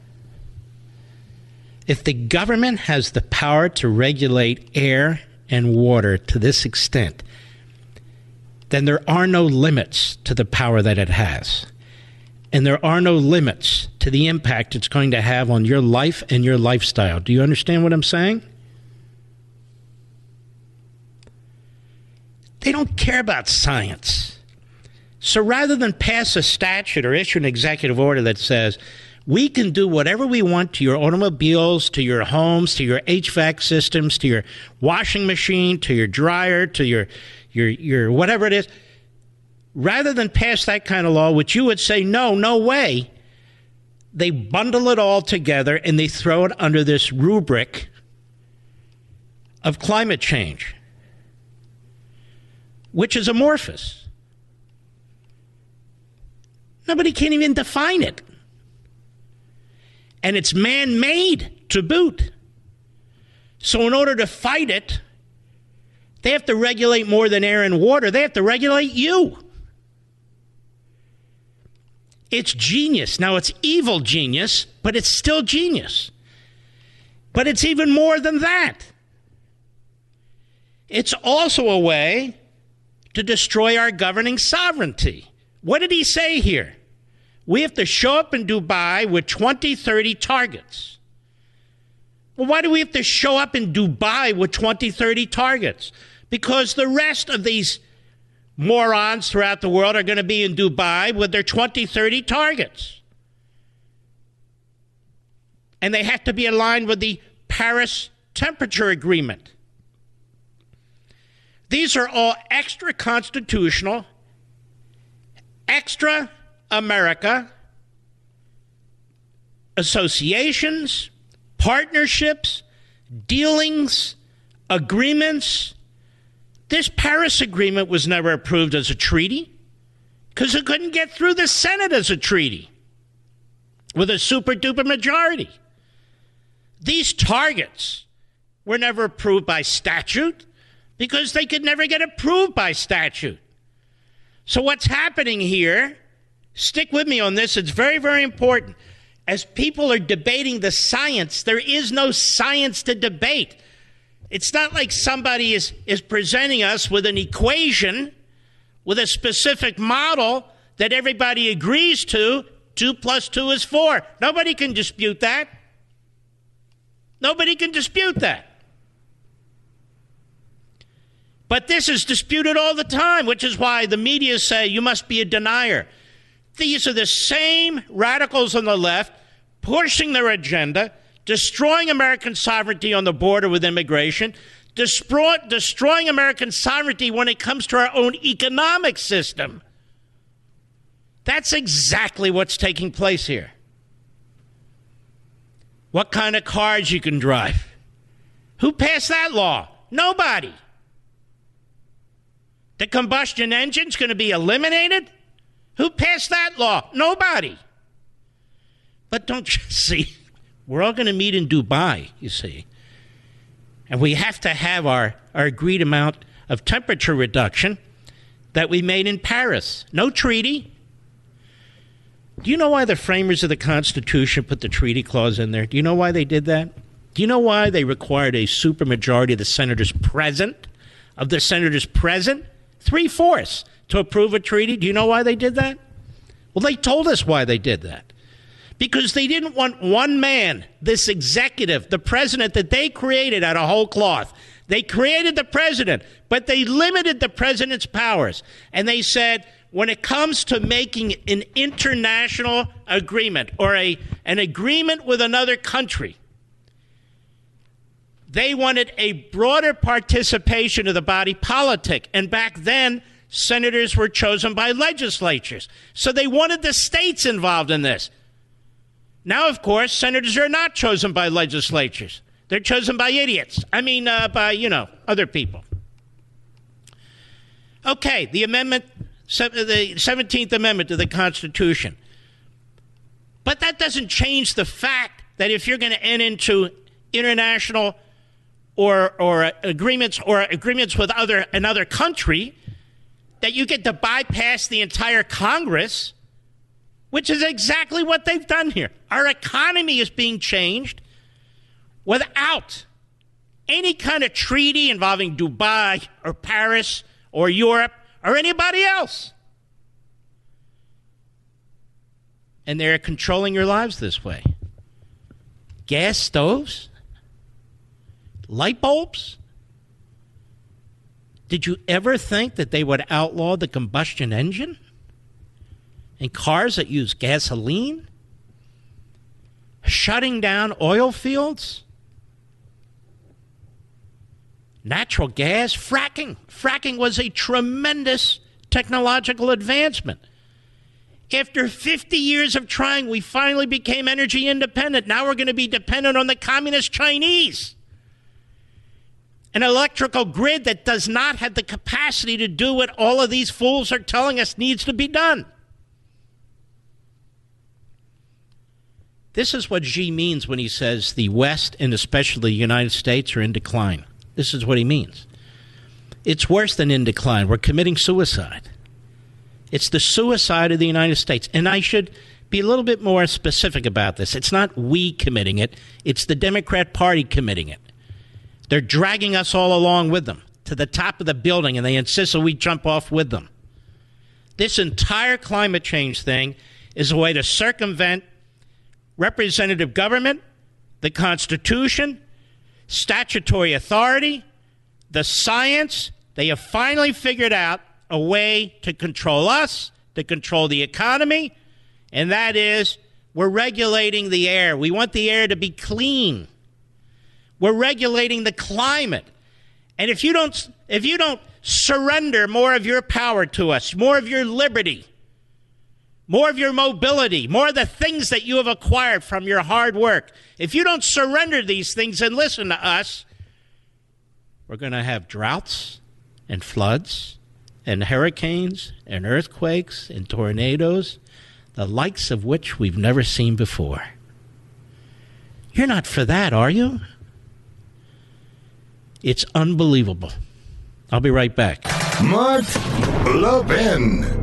if the government has the power to regulate air and water to this extent, then there are no limits to the power that it has and there are no limits to the impact it's going to have on your life and your lifestyle. Do you understand what I'm saying? They don't care about science. So rather than pass a statute or issue an executive order that says, we can do whatever we want to your automobiles, to your homes, to your HVAC systems, to your washing machine, to your dryer, to your your your whatever it is rather than pass that kind of law, which you would say, no, no way, they bundle it all together and they throw it under this rubric of climate change, which is amorphous. Nobody can even define it. And it's man made to boot. So, in order to fight it, they have to regulate more than air and water. They have to regulate you. It's genius. Now, it's evil genius, but it's still genius. But it's even more than that. It's also a way to destroy our governing sovereignty. What did he say here? We have to show up in Dubai with 20, 30 targets. Well, why do we have to show up in Dubai with 20, 30 targets? Because the rest of these morons throughout the world are going to be in Dubai with their 20, 30 targets. And they have to be aligned with the Paris Temperature Agreement. These are all extra constitutional, extra America associations, partnerships, dealings, agreements this Paris Agreement was never approved as a treaty because it couldn't get through the Senate as a treaty with a super duper majority. These targets were never approved by statute because they could never get approved by statute. So, what's happening here, stick with me on this, it's very, very important. as people are debating the science, there is no science to debate. It's not like somebody is, is presenting us with an equation with a specific model that everybody agrees to. Two plus two is four. Nobody can dispute that. Nobody can dispute that. But this is disputed all the time, which is why the media say you must be a denier. These are the same radicals on the left pushing their agenda, destroying American sovereignty on the border with immigration, destroy, destroying American sovereignty when it comes to our own economic system. That's exactly what's taking place here. What kind of cars you can drive? Who passed that law? Nobody. The combustion engine's going to be eliminated? Who passed that law? Nobody. But don't you see? We're all going to meet in Dubai, you see. And we have to have our, our agreed amount of temperature reduction that we made in Paris. No treaty. Do you know why the framers of the Constitution put the treaty clause in there? Do you know why they did that? Do you know why they required a supermajority of the senators present? Of the senators present? three fourths to approve a treaty. Do you know why they did that? Well, they told us why they did that. Because they didn't want one man, this executive, the president that they created out of whole cloth. They created the president, but they limited the president's powers. And they said, when it comes to making an international agreement or a, an agreement with another country, they wanted a broader participation of the body politic. And back then, senators were chosen by legislatures. So they wanted the states involved in this. Now, of course, senators are not chosen by legislatures. They're chosen by idiots. I mean, uh, by, you know, other people. Okay, the amendment, the 17th Amendment to the Constitution. But that doesn't change the fact that if you're going to enter into international or or agreements or agreements with other another country that you get to bypass the entire Congress, which is exactly what they've done here. Our economy is being changed without any kind of treaty involving Dubai or Paris or Europe or anybody else. And they're controlling your lives this way. Gas stoves? light bulbs? Did you ever think that they would outlaw the combustion engine? And cars that use gasoline? Shutting down oil fields? Natural gas? Fracking. Fracking was a tremendous technological advancement. After 50 years of trying, we finally became energy independent. Now we're going to be dependent on the communist Chinese an electrical grid that does not have the capacity to do what all of these fools are telling us needs to be done. This is what Xi means when he says the West and especially the United States are in decline. This is what he means. It's worse than in decline. We're committing suicide. It's the suicide of the United States. And I should be a little bit more specific about this. It's not we committing it, it's the Democrat Party committing it. They're dragging us all along with them to the top of the building, and they insist that we jump off with them. This entire climate change thing is a way to circumvent representative government, the Constitution, statutory authority, the science. They have finally figured out a way to control us, to control the economy, and that is we're regulating the air. We want the air to be clean. We're regulating the climate. And if you don't if you don't surrender more of your power to us, more of your liberty, more of your mobility, more of the things that you have acquired from your hard work, if you don't surrender these things and listen to us, we're going to have droughts and floods and hurricanes and earthquakes and tornadoes, the likes of which we've never seen before. You're not for that, are you? It's unbelievable. I'll be right back. Mark Levin.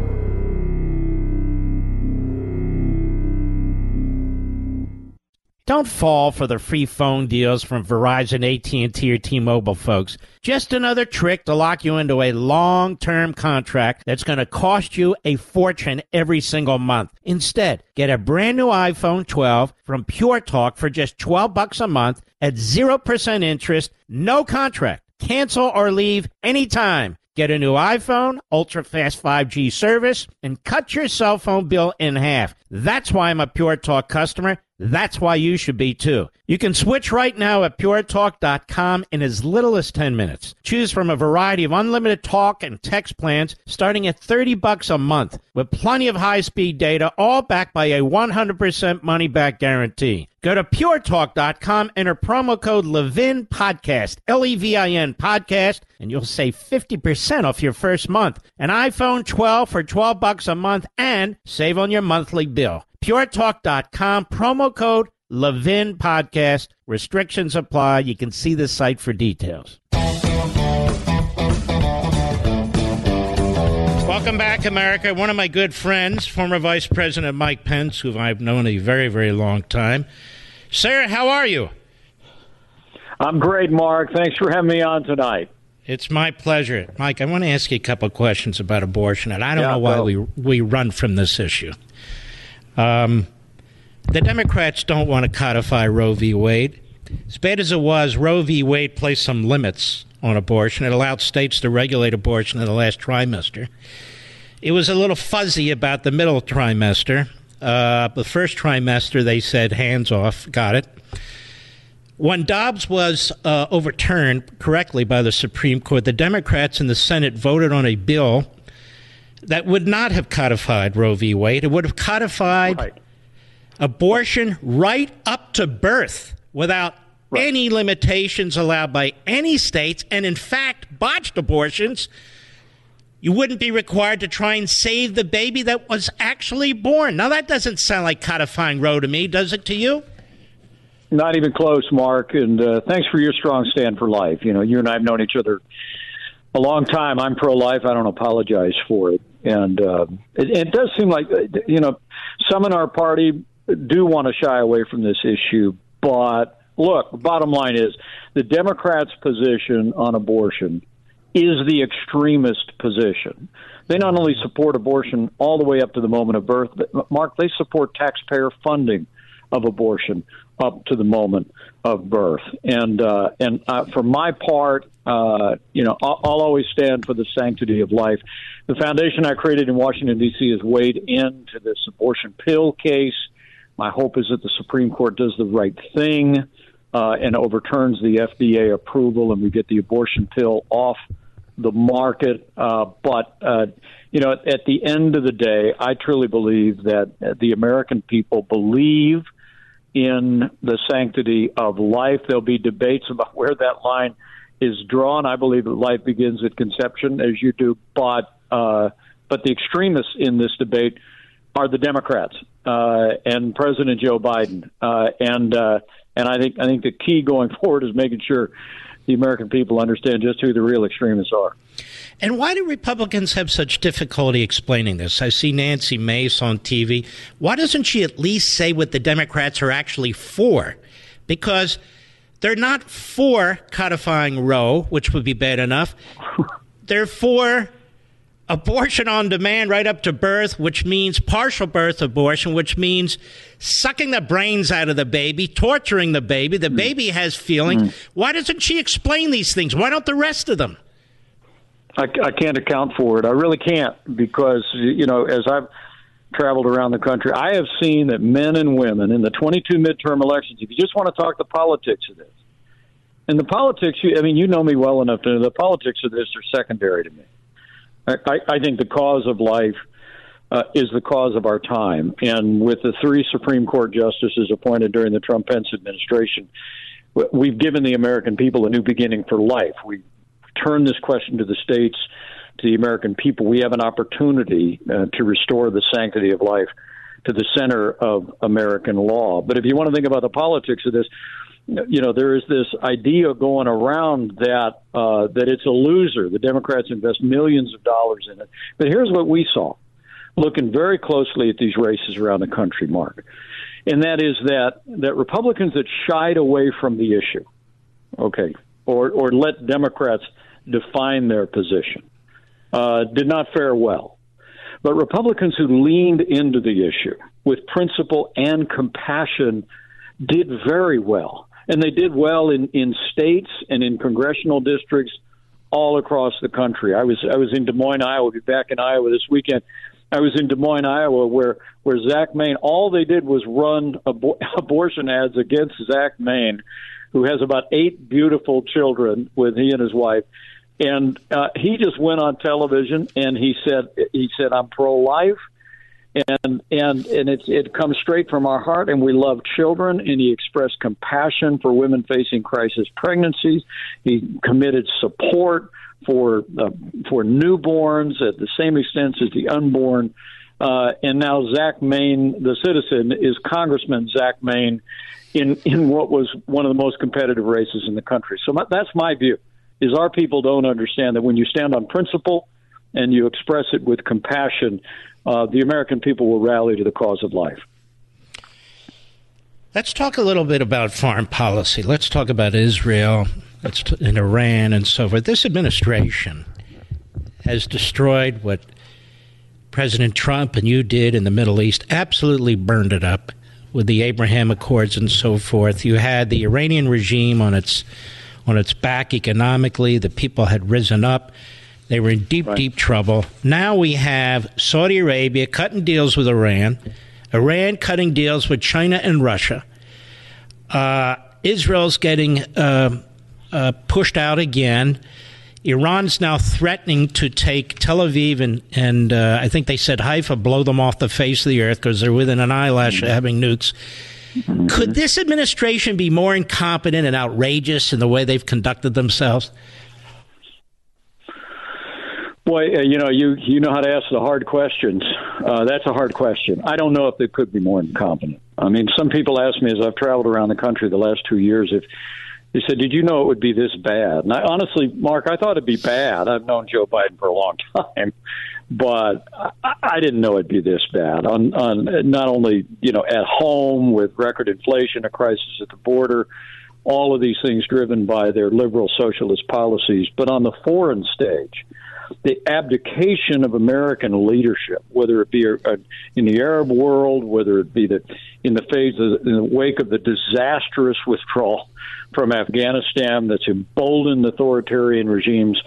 Don't fall for the free phone deals from Verizon, AT&T, or T-Mobile folks. Just another trick to lock you into a long-term contract that's going to cost you a fortune every single month. Instead, get a brand new iPhone 12 from Pure Talk for just 12 bucks a month at 0% interest, no contract. Cancel or leave anytime. Get a new iPhone, ultra fast 5G service, and cut your cell phone bill in half. That's why I'm a Pure Talk customer. That's why you should be too. You can switch right now at puretalk.com in as little as 10 minutes. Choose from a variety of unlimited talk and text plans starting at 30 bucks a month with plenty of high-speed data all backed by a 100% money back guarantee. Go to puretalk.com, enter promo code Levin Podcast, L E V I N Podcast, and you'll save 50% off your first month. An iPhone 12 for 12 bucks a month and save on your monthly bill puretalk.com, promo code Levin Podcast. Restrictions apply. You can see the site for details. Welcome back, America. One of my good friends, former Vice President Mike Pence, who I've known a very, very long time. Sir, how are you? I'm great, Mark. Thanks for having me on tonight. It's my pleasure. Mike, I want to ask you a couple of questions about abortion, and I don't Yeah, know why go. we, we run from this issue. Um, the Democrats don't want to codify Roe v. Wade. As bad as it was, Roe v. Wade placed some limits on abortion. It allowed states to regulate abortion in the last trimester. It was a little fuzzy about the middle trimester. Uh, the first trimester, they said hands off. Got it. When Dobbs was uh, overturned correctly by the Supreme Court, the Democrats in the Senate voted on a bill that would not have codified Roe v. Wade. It would have codified Right. abortion right up to birth without any limitations allowed by any states. And in fact, botched abortions, you wouldn't be required to try and save the baby that was actually born. Now, that doesn't sound like codifying Roe to me, does it to you? Not even close, Mark. And uh, thanks for your strong stand for life. You know, you and I have known each other a long time. I'm pro-life. I don't apologize for it. And uh, it, it does seem like uh, you know some in our party do want to shy away from this issue. But look, bottom line is the Democrats' position on abortion is the extremist position. They not only support abortion all the way up to the moment of birth, but Mark, they support taxpayer funding of abortion up to the moment of birth. And uh, and uh, for my part, uh, you know, I'll, I'll always stand for the sanctity of life. The foundation I created in Washington D.C. has weighed into this abortion pill case. My hope is that the Supreme Court does the right thing uh, and overturns the FDA approval, and we get the abortion pill off the market. Uh, but uh, you know, at the end of the day, I truly believe that the American people believe in the sanctity of life. There'll be debates about where that line is drawn. I believe that life begins at conception, as you do, but uh, but the extremists in this debate are the Democrats uh, and President Joe Biden, uh, and uh, and I think I think the key going forward is making sure the American people understand just who the real extremists are. And why do Republicans have such difficulty explaining this? I see Nancy Mace on TV. Why doesn't she at least say what the Democrats are actually for? Because they're not for codifying Roe, which would be bad enough. They're for abortion on demand right up to birth, which means partial birth abortion, which means sucking the brains out of the baby, torturing the baby. The hmm. baby has feelings. Hmm. Why doesn't she explain these things? Why don't the rest of them? I, I can't account for it. I really can't because you know as I've traveled around the country, I have seen that men and women in the 22 midterm elections. If you just want to talk the politics of this, and the politics, you- I mean, you know me well enough to know the politics of this are secondary to me. I, I, think the cause of life uh, is the cause of our time, and with the three Supreme Court justices appointed during the Trump Pence administration, we've given the American people a new beginning for life. We turn this question to the states, to the American people. We have an opportunity uh, to restore the sanctity of life to the center of American law. But if you want to think about the politics of this, you know there is this idea going around that uh, that it's a loser. The Democrats invest millions of dollars in it. But here's what we saw, looking very closely at these races around the country, Mark. and that is that that Republicans that shied away from the issue, okay, or or let Democrats define their position, uh, did not fare well. But Republicans who leaned into the issue with principle and compassion did very well. And they did well in, in states and in congressional districts all across the country. I was I was in Des Moines, Iowa. Be back in Iowa this weekend. I was in Des Moines, Iowa, where where Zach Maine. All they did was run abor- abortion ads against Zach Main, who has about eight beautiful children with he and his wife, and uh, he just went on television and he said he said I'm pro life and and and it it comes straight from our heart. And we love children. And he expressed compassion for women facing crisis pregnancies. He committed support for uh, for newborns at the same extent as the unborn. Uh, and now Zach Main, the citizen, is Congressman Zach Main in in what was one of the most competitive races in the country. So my, that's my view: is our people don't understand that when you stand on principle and you express it with compassion, uh, the American people will rally to the cause of life. Let's talk a little bit about foreign policy. Let's talk about Israel and Iran and so forth. This administration has destroyed what President Trump and you did in the Middle East, absolutely burned it up with the Abraham Accords and so forth. You had the Iranian regime on its on its back economically. The people had risen up. They were in deep, right. deep trouble. Now we have Saudi Arabia cutting deals with Iran, Iran cutting deals with China and Russia. Uh, Israel's getting uh, uh, pushed out again. Iran's now threatening to take Tel Aviv and, and uh, I think they said Haifa, blow them off the face of the earth because they're within an eyelash of having nukes. Could this administration be more incompetent and outrageous in the way they've conducted themselves? Boy, uh, you know, you you know how to ask the hard questions. Uh, that's a hard question. I don't know if they could be more incompetent. I mean, some people ask me as I've traveled around the country the last two years if they said, "Did you know it would be this bad?" And I honestly, Mark, I thought it'd be bad. I've known Joe Biden for a long time, but I, I didn't know it'd be this bad. On on not only you know at home with record inflation, a crisis at the border, all of these things driven by their liberal socialist policies, but on the foreign stage the abdication of American leadership, whether it be a, a, in the Arab world, whether it be the, in the phase of, in the wake of the disastrous withdrawal from Afghanistan that's emboldened authoritarian regimes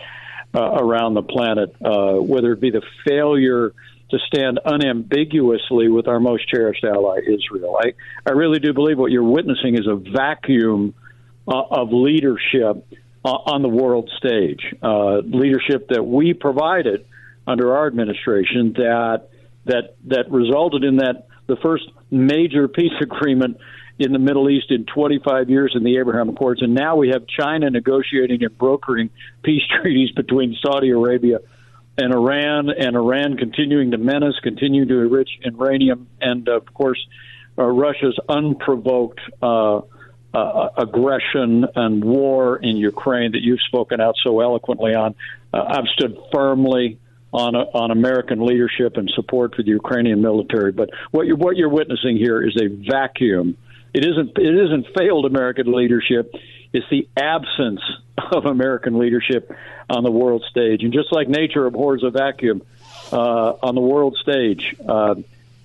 uh, around the planet, uh, whether it be the failure to stand unambiguously with our most cherished ally, Israel. I, I really do believe what you're witnessing is a vacuum uh, of leadership uh, on the world stage. Uh, leadership that we provided under our administration that that that resulted in that the first major peace agreement in the Middle East in 25 years in the Abraham Accords, and now we have China negotiating and brokering peace treaties between Saudi Arabia and Iran, and Iran continuing to menace, continuing to enrich uranium, and of course, uh, Russia's unprovoked. Uh, uh, aggression and war in Ukraine that you've spoken out so eloquently on. Uh, I've stood firmly on a, on American leadership and support for the Ukrainian military. But what you're what you're witnessing here is a vacuum. It isn't it isn't failed American leadership. It's the absence of American leadership on the world stage. And just like nature abhors a vacuum uh, on the world stage.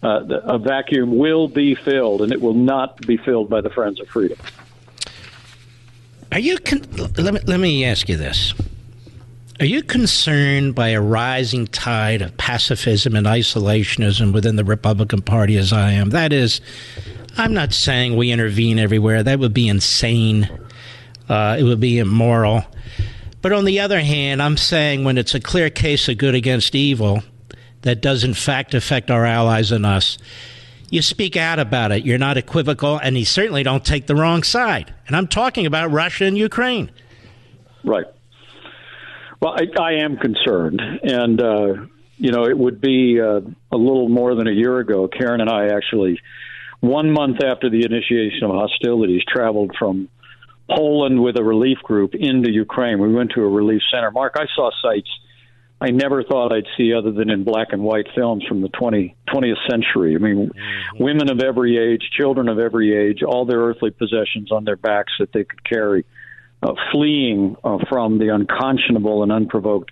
Uh, a vacuum will be filled, and it will not be filled by the Friends of Freedom. Are you? Con- let me let me ask you this: Are you concerned by a rising tide of pacifism and isolationism within the Republican Party, as I am? That is, I'm not saying we intervene everywhere. That would be insane. Uh, it would be immoral. But on the other hand, I'm saying when it's a clear case of good against evil, that does in fact affect our allies and us, you speak out about it. You're not equivocal, and you certainly don't take the wrong side. And I'm talking about Russia and Ukraine. Right. Well, I, I am concerned, and uh, you know, it would be uh, a little more than a year ago. Karen and I actually, one month after the initiation of hostilities, traveled from Poland with a relief group into Ukraine. We went to a relief center. Mark, I saw sites I never thought I'd see other than in black and white films from the 20, 20th century. I mean, mm-hmm. women of every age, children of every age, all their earthly possessions on their backs that they could carry, uh, fleeing uh, from the unconscionable and unprovoked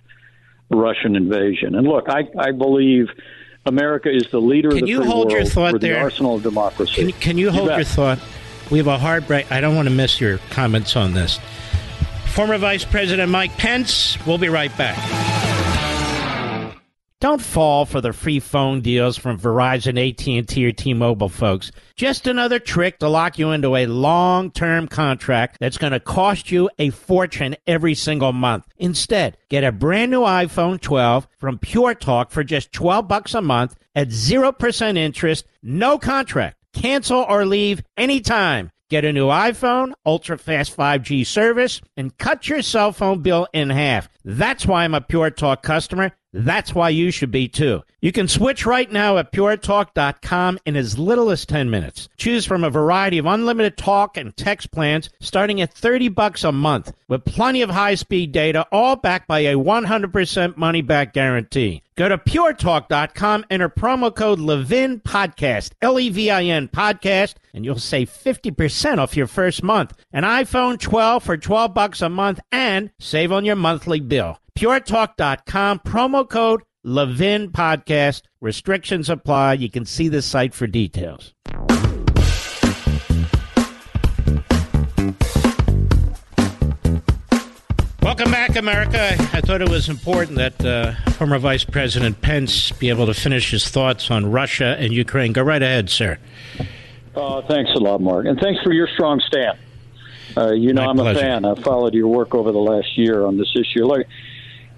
Russian invasion. And look, I, I believe America is the leader can of the you free hold world. your thought there? the arsenal of democracy. Can, can you hold you your thought? We have a hard break. I don't want to miss your comments on this. Former Vice President Mike Pence. We'll be right back. Don't fall for the free phone deals from Verizon, AT&T, or T-Mobile, folks. Just another trick to lock you into a long-term contract that's going to cost you a fortune every single month. Instead, get a brand new iPhone 12 from Pure Talk for just 12 bucks a month at 0% interest, no contract. Cancel or leave anytime. Get a new iPhone, ultra fast 5G service, and cut your cell phone bill in half. That's why I'm a Pure Talk customer. That's why you should be too. You can switch right now at puretalk.com in as little as 10 minutes. Choose from a variety of unlimited talk and text plans starting at 30 bucks a month with plenty of high-speed data all backed by a 100% money back guarantee. Go to puretalk.com, enter promo code Levin Podcast, L E V I N Podcast, and you'll save 50% off your first month. An iPhone 12 for 12 bucks a month and save on your monthly bill. PureTalk.com, promo code Levin Podcast. Restrictions apply. You can see the site for details. Welcome back, America. I thought it was important that uh, former Vice President Pence be able to finish his thoughts on Russia and Ukraine. Go right ahead, sir. Uh, thanks a lot, Mark, and thanks for your strong stand. Uh, you know, My I'm pleasure. a fan. I've followed your work over the last year on this issue. Look,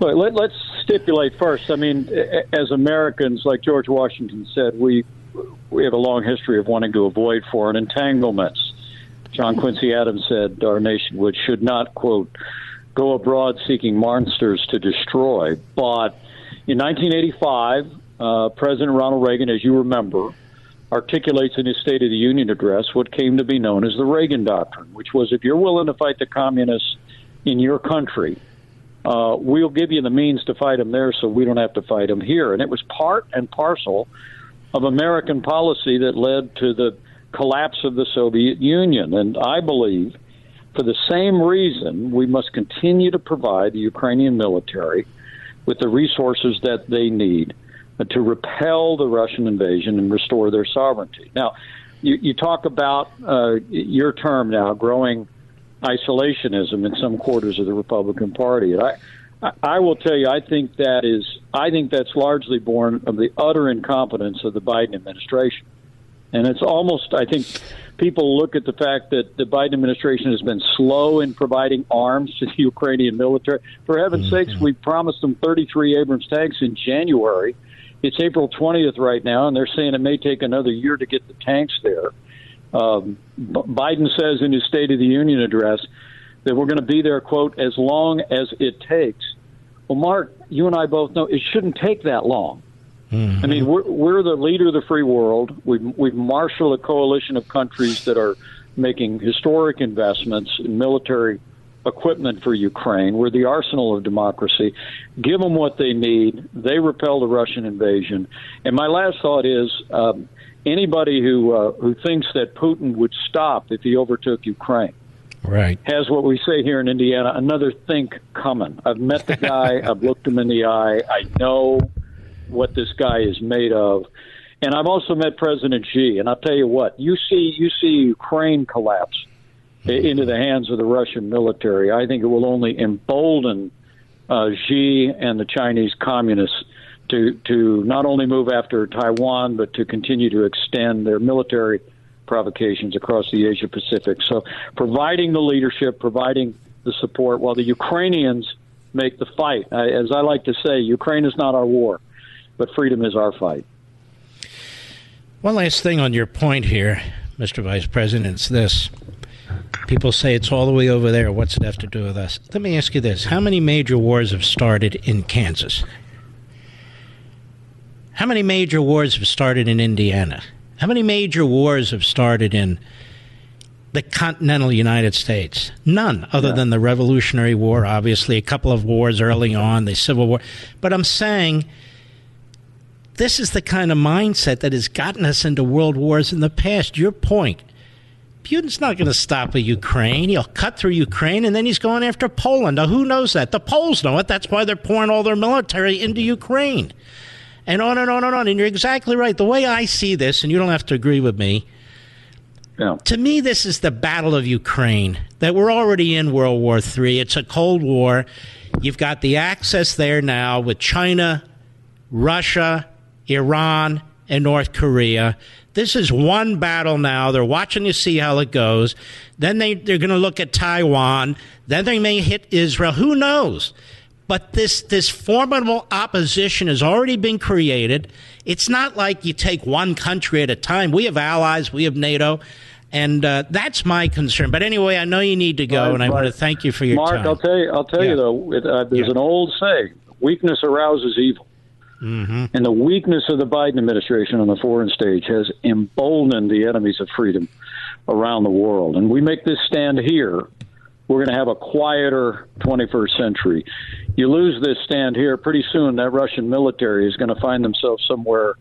look let, let's stipulate first. I mean, as Americans, like George Washington said, we we have a long history of wanting to avoid foreign entanglements. John Quincy Adams said our nation would should not quote go abroad seeking monsters to destroy. But in 1985, uh, President Ronald Reagan, as you remember, articulates in his State of the Union address what came to be known as the Reagan Doctrine, which was if you're willing to fight the communists in your country, uh, we'll give you the means to fight them there so we don't have to fight them here. And it was part and parcel of American policy that led to the collapse of the Soviet Union. And I believe, for the same reason, we must continue to provide the Ukrainian military with the resources that they need to repel the Russian invasion and restore their sovereignty. Now, you, you talk about uh, your term now, growing isolationism in some quarters of the Republican Party. And I, I- will tell you, I think that is, I think that's largely born of the utter incompetence of the Biden administration. And it's almost, I think, people look at the fact that the Biden administration has been slow in providing arms to the Ukrainian military. For heaven's mm-hmm. sakes, we promised them 33 Abrams tanks in January. It's April 20th right now, and they're saying it may take another year to get the tanks there. Um, B- Biden says in his State of the Union address that we're going to be there, quote, as long as it takes. Well, Mark, you and I both know it shouldn't take that long. I mean, we're, we're the leader of the free world. We've, we've marshaled a coalition of countries that are making historic investments in military equipment for Ukraine. We're the arsenal of democracy. Give them what they need. They repel the Russian invasion. And my last thought is um, anybody who uh, who thinks that Putin would stop if he overtook Ukraine Right. has what we say here in Indiana another think coming. I've met the guy. I've looked him in the eye. I know what this guy is made of. And I've also met President Xi, and I'll tell you what, you see you see Ukraine collapse i- into the hands of the Russian military. I think it will only embolden uh, Xi and the Chinese communists to to not only move after Taiwan, but to continue to extend their military provocations across the Asia Pacific. So, providing the leadership, providing the support, while the Ukrainians make the fight. As I like to say, Ukraine is not our war, but freedom is our fight. One last thing on your point here, Mr. Vice President, it's this. People say it's all the way over there. What's it have to do with us? Let me ask you this How many major wars have started in Kansas? How many major wars have started in Indiana? How many major wars have started in the continental United States. None, other yeah. than the Revolutionary War, obviously, a couple of wars early on, the Civil War. But I'm saying this is the kind of mindset that has gotten us into world wars in the past. Your point. Putin's not going to stop a Ukraine. He'll cut through Ukraine, and then he's going after Poland. Now, who knows that? The Poles know it. That's why they're pouring all their military into Ukraine. And on and on and on. And you're exactly right. The way I see this, and you don't have to agree with me, yeah. To me, this is the battle of Ukraine. That we're already in World War III. It's a Cold War. You've got the access there now with China, Russia, Iran, and North Korea. This is one battle now. They're watching to see how it goes. Then they, they're going to look at Taiwan. Then they may hit Israel. Who knows? But this, this formidable opposition has already been created. It's not like you take one country at a time. We have allies, we have NATO. And uh, that's my concern. But anyway, I know you need to go, right, and I right. want to thank you for your Mark, time. Mark, I'll tell you. I'll tell yeah. you though. It, uh, there's yeah. an old saying: "Weakness arouses evil." Mm-hmm. And the weakness of the Biden administration on the foreign stage has emboldened the enemies of freedom around the world. And we make this stand here. We're going to have a quieter 21st century. You lose this stand here, pretty soon that Russian military is going to find themselves somewhere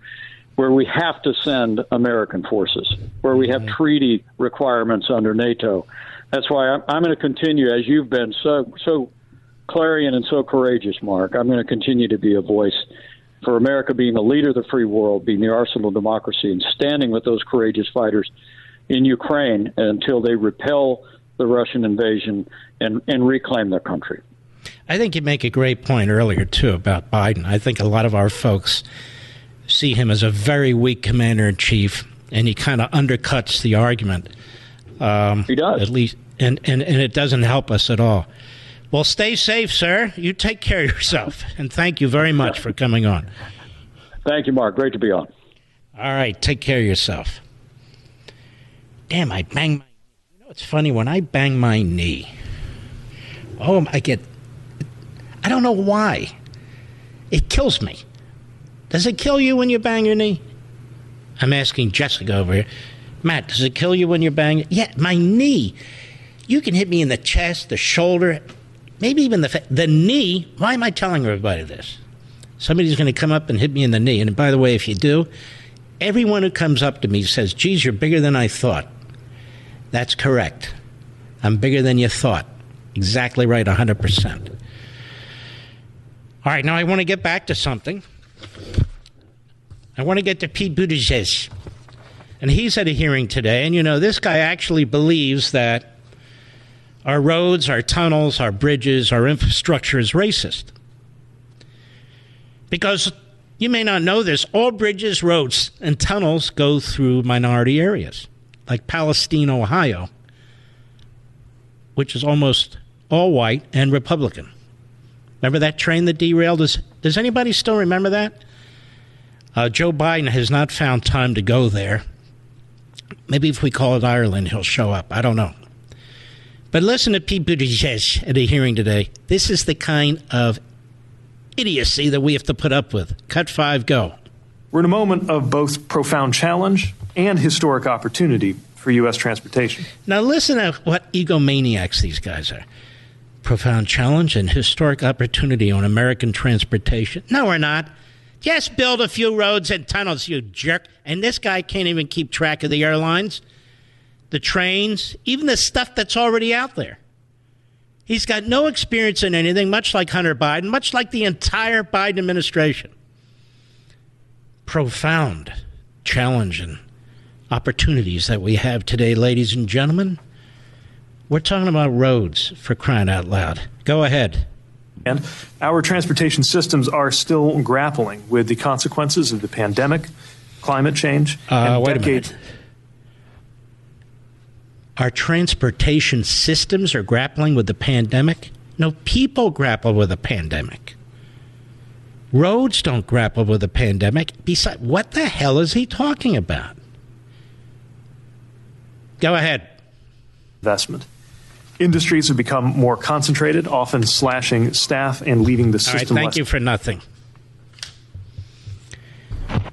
where we have to send American forces, where we have treaty requirements under NATO. That's why I'm, I'm going to continue, as you've been so so clarion and so courageous, Mark. I'm going to continue to be a voice for America being the leader of the free world, being the arsenal of democracy, and standing with those courageous fighters in Ukraine until they repel the Russian invasion and, and reclaim their country. I think you make a great point earlier, too, about Biden. I think a lot of our folks see him as a very weak commander in chief, and he kind of undercuts the argument. Um, he does. At least, and, and, and it doesn't help us at all. Well, stay safe, sir. You take care of yourself. And thank you very much for coming on. Thank you, Mark. Great to be on. All right. Take care of yourself. Damn, I bang my. You know, it's funny when I bang my knee. Oh, I get. I don't know why. It kills me. Does it kill you when you bang your knee? I'm asking Jessica over here. Matt, does it kill you when you bang? Yeah, my knee. You can hit me in the chest, the shoulder, maybe even the fa- the knee. Why am I telling everybody this? Somebody's going to come up and hit me in the knee. And by the way, if you do, everyone who comes up to me says, "Geez, you're bigger than I thought." That's correct. I'm bigger than you thought. Exactly right, 100%. All right, now I want to get back to something. I want to get to Pete Buttigieg. And he's at a hearing today. And, you know, this guy actually believes that our roads, our tunnels, our bridges, our infrastructure is racist. Because you may not know this, all bridges, roads, and tunnels go through minority areas, like Palestine, Ohio, which is almost all white and Republican. Remember that train that derailed? Does, does anybody still remember that? Uh, Joe Biden has not found time to go there. Maybe if we call it Ireland, he'll show up. I don't know. But listen to Pete Buttigieg at a hearing today. This is the kind of idiocy that we have to put up with. Cut five, go. We're in a moment of both profound challenge and historic opportunity for U.S. transportation. Now, listen to what egomaniacs these guys are. Profound challenge and historic opportunity on American transportation. No, we're not. Just build a few roads and tunnels, you jerk. And this guy can't even keep track of the airlines, the trains, even the stuff that's already out there. He's got no experience in anything, much like Hunter Biden, much like the entire Biden administration. Profound challenge and opportunities that we have today, ladies and gentlemen. We're talking about roads for crying out loud. Go ahead. And our transportation systems are still grappling with the consequences of the pandemic, climate change, uh, and decades. Our transportation systems are grappling with the pandemic. No, people grapple with the pandemic. Roads don't grapple with the pandemic. Besides, what the hell is he talking about? Go ahead. Investment. Industries have become more concentrated, often slashing staff and leaving the system. All right, thank less- you for nothing.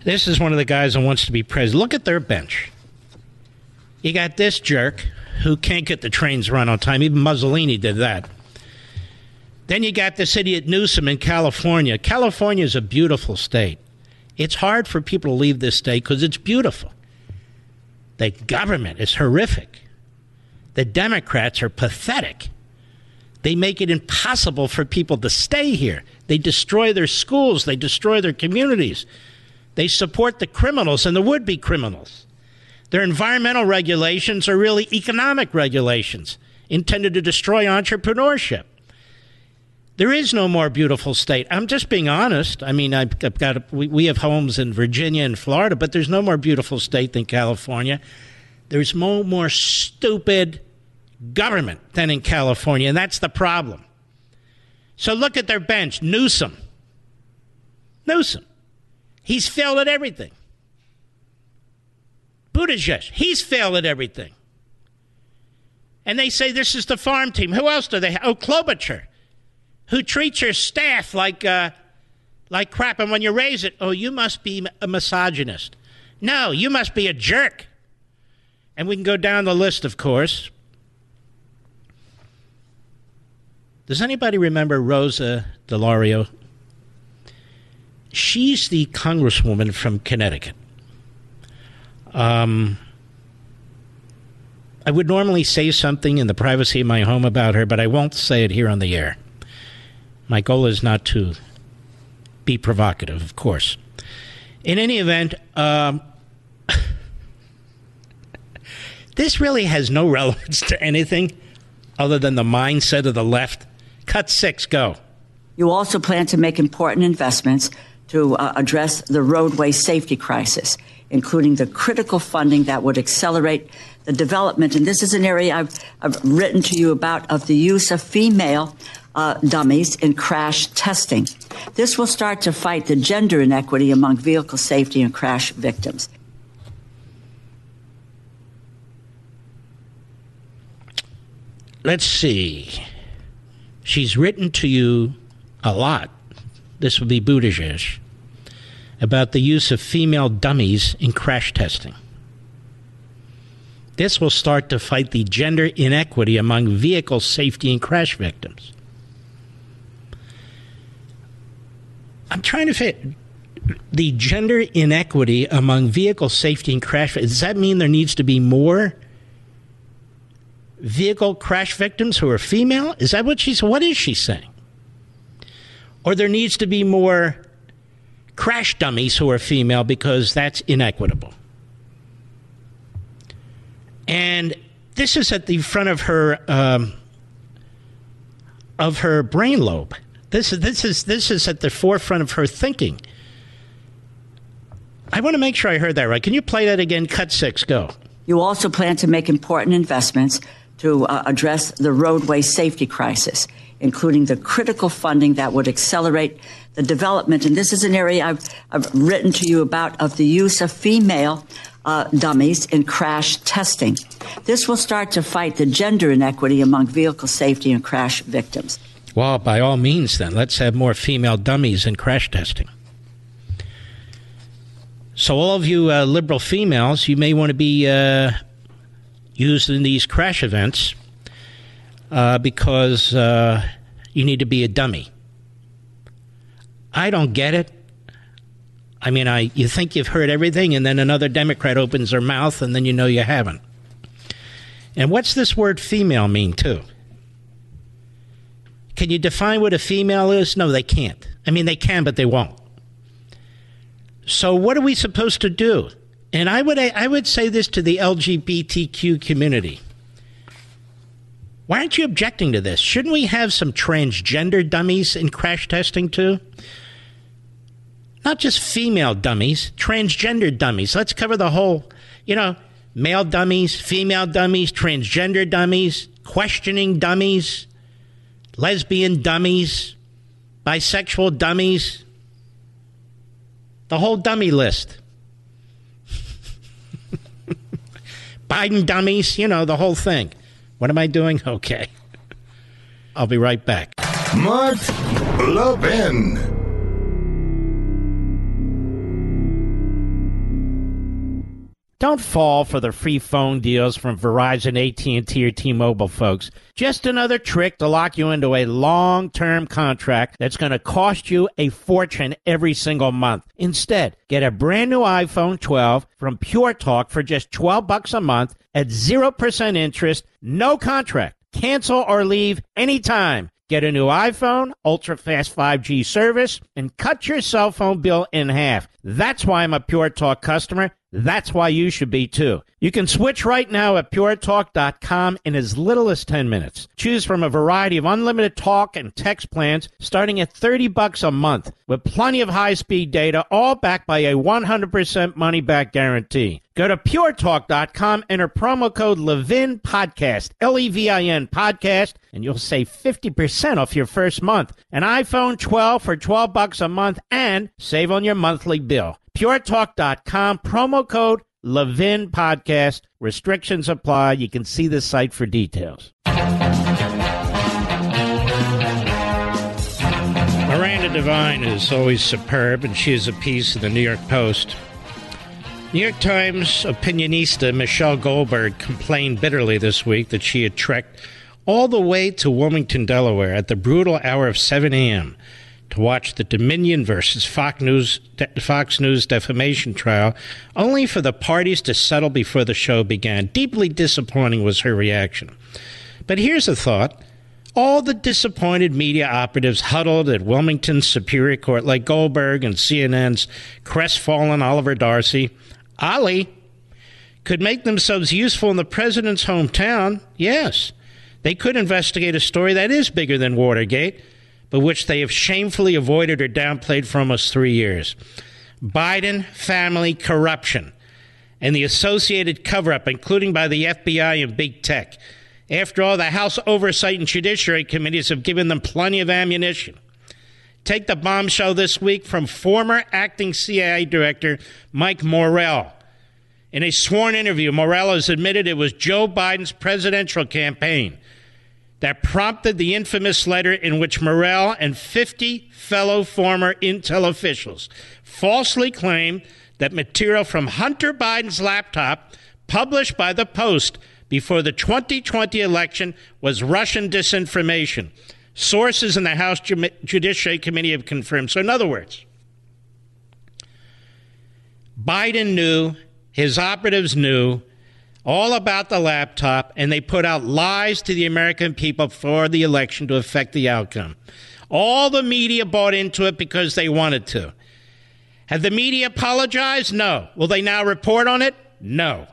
This is one of the guys who wants to be president. Look at their bench. You got this jerk, who can't get the trains run on time. Even Mussolini did that. Then you got this idiot Newsom in California. California is a beautiful state. It's hard for people to leave this state because it's beautiful. The government is horrific. The Democrats are pathetic. They make it impossible for people to stay here. They destroy their schools, they destroy their communities. They support the criminals and the would be criminals. Their environmental regulations are really economic regulations intended to destroy entrepreneurship. There is no more beautiful state. I'm just being honest. I mean, I've, I've got we, we have homes in Virginia and Florida, but there's no more beautiful state than California. There's no more stupid government than in California, and that's the problem. So look at their bench Newsom. Newsom. He's failed at everything. Buttigieg, he's failed at everything. And they say this is the farm team. Who else do they have? Oh, Klobuchar, who treats your staff like, uh, like crap. And when you raise it, oh, you must be a misogynist. No, you must be a jerk. And we can go down the list, of course. Does anybody remember Rosa DeLauro? She's the congresswoman from Connecticut. Um, I would normally say something in the privacy of my home about her, but I won't say it here on the air. My goal is not to be provocative, of course. In any event, um, this really has no relevance to anything other than the mindset of the left. Cut six, go. You also plan to make important investments to uh, address the roadway safety crisis, including the critical funding that would accelerate the development. And this is an area I've, I've written to you about of the use of female uh, dummies in crash testing. This will start to fight the gender inequity among vehicle safety and crash victims. Let's see. She's written to you a lot. This would be Buttigieg about the use of female dummies in crash testing. This will start to fight the gender inequity among vehicle safety and crash victims. I'm trying to fit the gender inequity among vehicle safety and crash. Does that mean there needs to be more vehicle crash victims who are female? Is that what she's what is she saying? Or there needs to be more crash dummies who are female because that's inequitable. And this is at the front of her um, of her brain lobe. This is this is this is at the forefront of her thinking. I want to make sure I heard that right. Can you play that again? Cut six, go. You also plan to make important investments to uh, address the roadway safety crisis, including the critical funding that would accelerate the development. And this is an area I've, I've written to you about of the use of female uh, dummies in crash testing. This will start to fight the gender inequity among vehicle safety and crash victims. Well, by all means, then, let's have more female dummies in crash testing. So, all of you uh, liberal females, you may want to be uh, used in these crash events uh, because uh, you need to be a dummy. I don't get it. I mean, I you think you've heard everything, and then another Democrat opens their mouth, and then you know you haven't. And what's this word female mean, too? Can you define what a female is? No, they can't. I mean, they can, but they won't. So, what are we supposed to do? And I would I would say this to the LGBTQ community. Why aren't you objecting to this? Shouldn't we have some transgender dummies in crash testing too? Not just female dummies, transgender dummies. Let's cover the whole, you know, male dummies, female dummies, transgender dummies, questioning dummies, lesbian dummies, bisexual dummies, the whole dummy list. Biden dummies, you know, the whole thing. What am I doing? Okay. I'll be right back. Mark Levin. Don't fall for the free phone deals from Verizon, AT&T, or T-Mobile folks. Just another trick to lock you into a long-term contract that's going to cost you a fortune every single month. Instead, get a brand new iPhone 12 from Pure Talk for just 12 bucks a month at 0% interest, no contract. Cancel or leave anytime. Get a new iPhone, ultra fast 5G service, and cut your cell phone bill in half. That's why I'm a Pure Talk customer. That's why you should be too. You can switch right now at puretalk.com in as little as 10 minutes. Choose from a variety of unlimited talk and text plans starting at 30 bucks a month with plenty of high-speed data all backed by a 100% money back guarantee. Go to puretalk.com, enter promo code Levin Podcast, L E V I N Podcast, and you'll save 50% off your first month. An iPhone 12 for 12 bucks a month and save on your monthly bill. PureTalk.com, promo code Levin Podcast. Restrictions apply. You can see the site for details. Miranda Devine is always superb, and she is a piece of the New York Post. New York Times opinionista Michelle Goldberg complained bitterly this week that she had trekked all the way to Wilmington, Delaware at the brutal hour of 7 a.m. to watch the Dominion versus Fox News, Fox News defamation trial, only for the parties to settle before the show began. Deeply disappointing was her reaction. But here's a thought. All the disappointed media operatives huddled at Wilmington's Superior Court, like Goldberg and CNN's crestfallen Oliver Darcy, Ali, could make themselves useful in the president's hometown, yes. They could investigate a story that is bigger than Watergate, but which they have shamefully avoided or downplayed for almost three years. Biden family corruption and the associated cover up, including by the FBI and big tech. After all, the House Oversight and Judiciary Committees have given them plenty of ammunition. Take the bombshell this week from former acting CIA Director Mike Morell. In a sworn interview, Morell has admitted it was Joe Biden's presidential campaign that prompted the infamous letter in which Morell and 50 fellow former intel officials falsely claimed that material from Hunter Biden's laptop, published by the Post before the 2020 election, was Russian disinformation. Sources in the House Judiciary Committee have confirmed. So, in other words, Biden knew, his operatives knew all about the laptop, and they put out lies to the American people for the election to affect the outcome. All the media bought into it because they wanted to. Have the media apologized? No. Will they now report on it? No.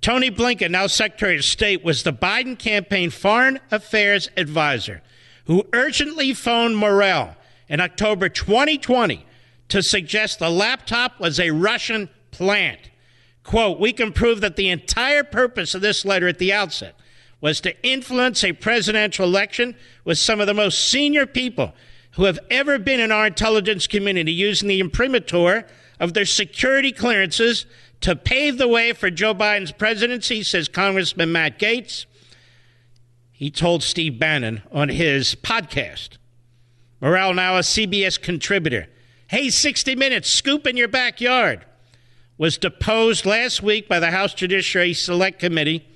Tony Blinken, now Secretary of State, was the Biden campaign foreign affairs advisor who urgently phoned Morell in October 2020 to suggest the laptop was a Russian plant. Quote, we can prove that the entire purpose of this letter at the outset was to influence a presidential election with some of the most senior people who have ever been in our intelligence community using the imprimatur of their security clearances to pave the way for Joe Biden's presidency, says Congressman Matt Gaetz. He told Steve Bannon on his podcast. Morell, now a CBS contributor. Hey, 60 Minutes, scoop in your backyard was deposed last week by the House Judiciary Select Committee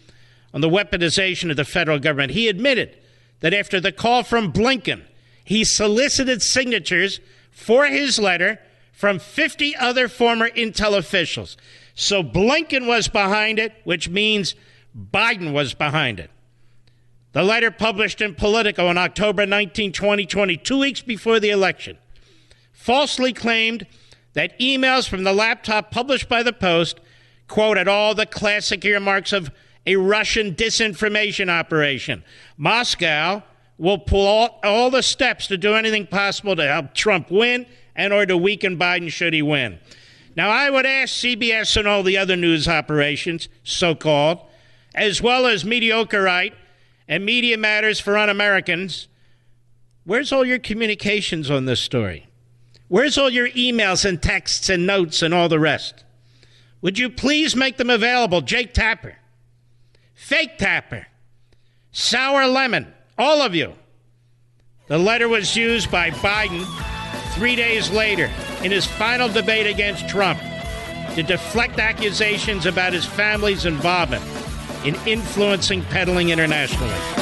on the weaponization of the federal government. He admitted that after the call from Blinken, he solicited signatures for his letter from 50 other former intel officials. So Blinken was behind it, which means Biden was behind it. The letter published in Politico on October 19, 2020, two weeks before the election, falsely claimed that emails from the laptop published by the Post quoted all the classic earmarks of a Russian disinformation operation. Moscow will pull all, all, the steps to do anything possible to help Trump win and or to weaken Biden should he win. Now, I would ask CBS and all the other news operations, so called, as well as Mediocreite and Media Matters for Un Americans, where's all your communications on this story? Where's all your emails and texts and notes and all the rest? Would you please make them available? Jake Tapper, Fake Tapper, Sour Lemon, all of you. The letter was used by Biden three days later in his final debate against Trump. to deflect accusations about his family's involvement in influencing peddling internationally.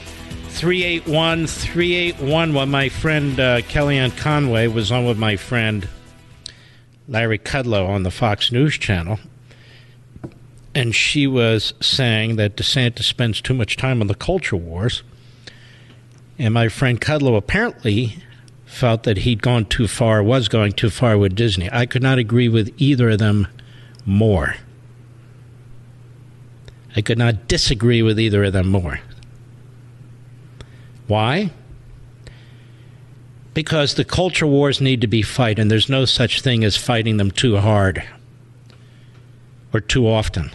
381 3811. My friend uh, Kellyanne Conway was on with my friend Larry Kudlow on the Fox News channel. And she was saying that DeSantis spends too much time on the culture wars. And my friend Kudlow apparently felt that he'd gone too far, was going too far with Disney. I could not agree with either of them more. I could not disagree with either of them more. Why? Because the culture wars need to be fight, and there's no such thing as fighting them too hard or too often.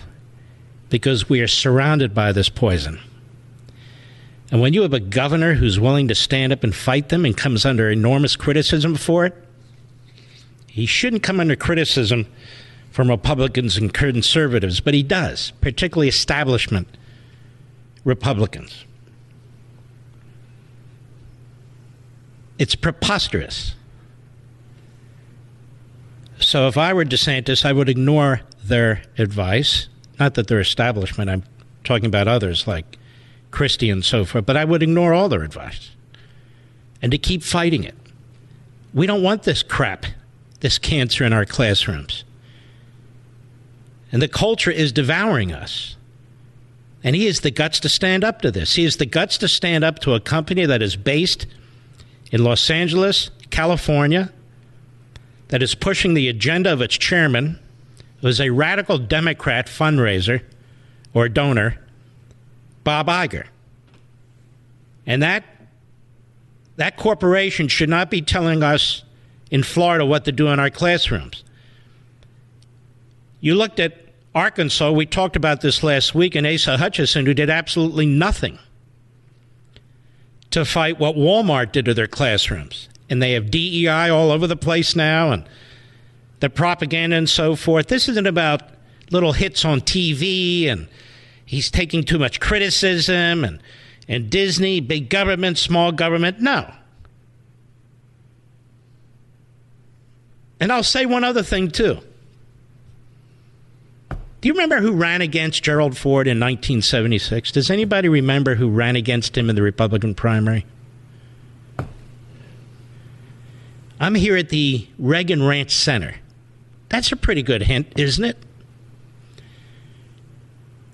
Because we are surrounded by this poison. And when you have a governor who's willing to stand up and fight them and comes under enormous criticism for it, he shouldn't come under criticism from Republicans and conservatives, but he does, particularly establishment Republicans. It's preposterous. So if I were DeSantis, I would ignore their advice. Not that they're establishment, I'm talking about others like Christie and so forth, but I would ignore all their advice and to keep fighting it. We don't want this crap, this cancer in our classrooms. And the culture is devouring us. And he has the guts to stand up to this. He has the guts to stand up to a company that is based in Los Angeles, California, that is pushing the agenda of its chairman, who is a radical Democrat fundraiser or donor, Bob Iger. And that, that corporation should not be telling us in Florida what to do in our classrooms. You looked at Arkansas, we talked about this last week, and Asa Hutchinson, who did absolutely nothing to fight what Walmart did to their classrooms. And they have DEI all over the place now and the propaganda and so forth. This isn't about little hits on TV and he's taking too much criticism and, and Disney, big government, small government. No. And I'll say one other thing too. Do you remember who ran against Gerald Ford in 1976? Does anybody remember who ran against him in the Republican primary? I'm here at the Reagan Ranch Center. That's a pretty good hint, isn't it?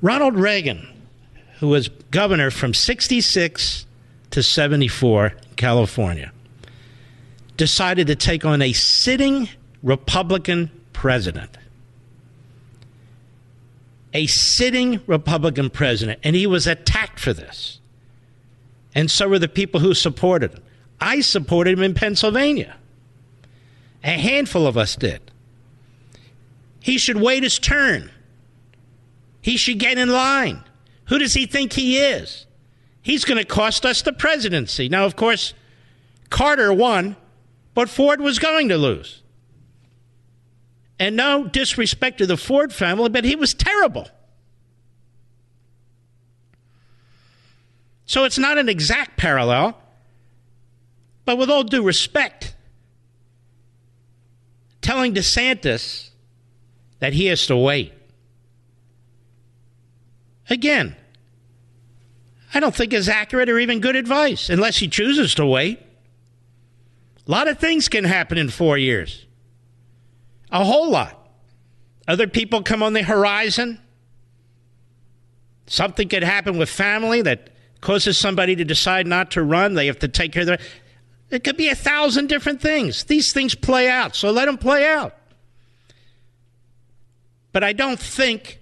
Ronald Reagan, who was governor from 66 to 74 California, decided to take on a sitting Republican president a sitting Republican president, and he was attacked for this. And so were the people who supported him. I supported him in Pennsylvania. A handful of us did. He should wait his turn. He should get in line. Who does he think he is? He's going to cost us the presidency. Now, of course, Carter won, but Ford was going to lose. And no disrespect to the Ford family, but he was terrible. So it's not an exact parallel, but with all due respect, telling DeSantis that he has to wait. Again, I don't think is accurate or even good advice unless he chooses to wait. A lot of things can happen in four years. A whole lot. Other people come on the horizon. Something could happen with family that causes somebody to decide not to run. They have to take care of their. It could be a thousand different things. These things play out, so let them play out. But I don't think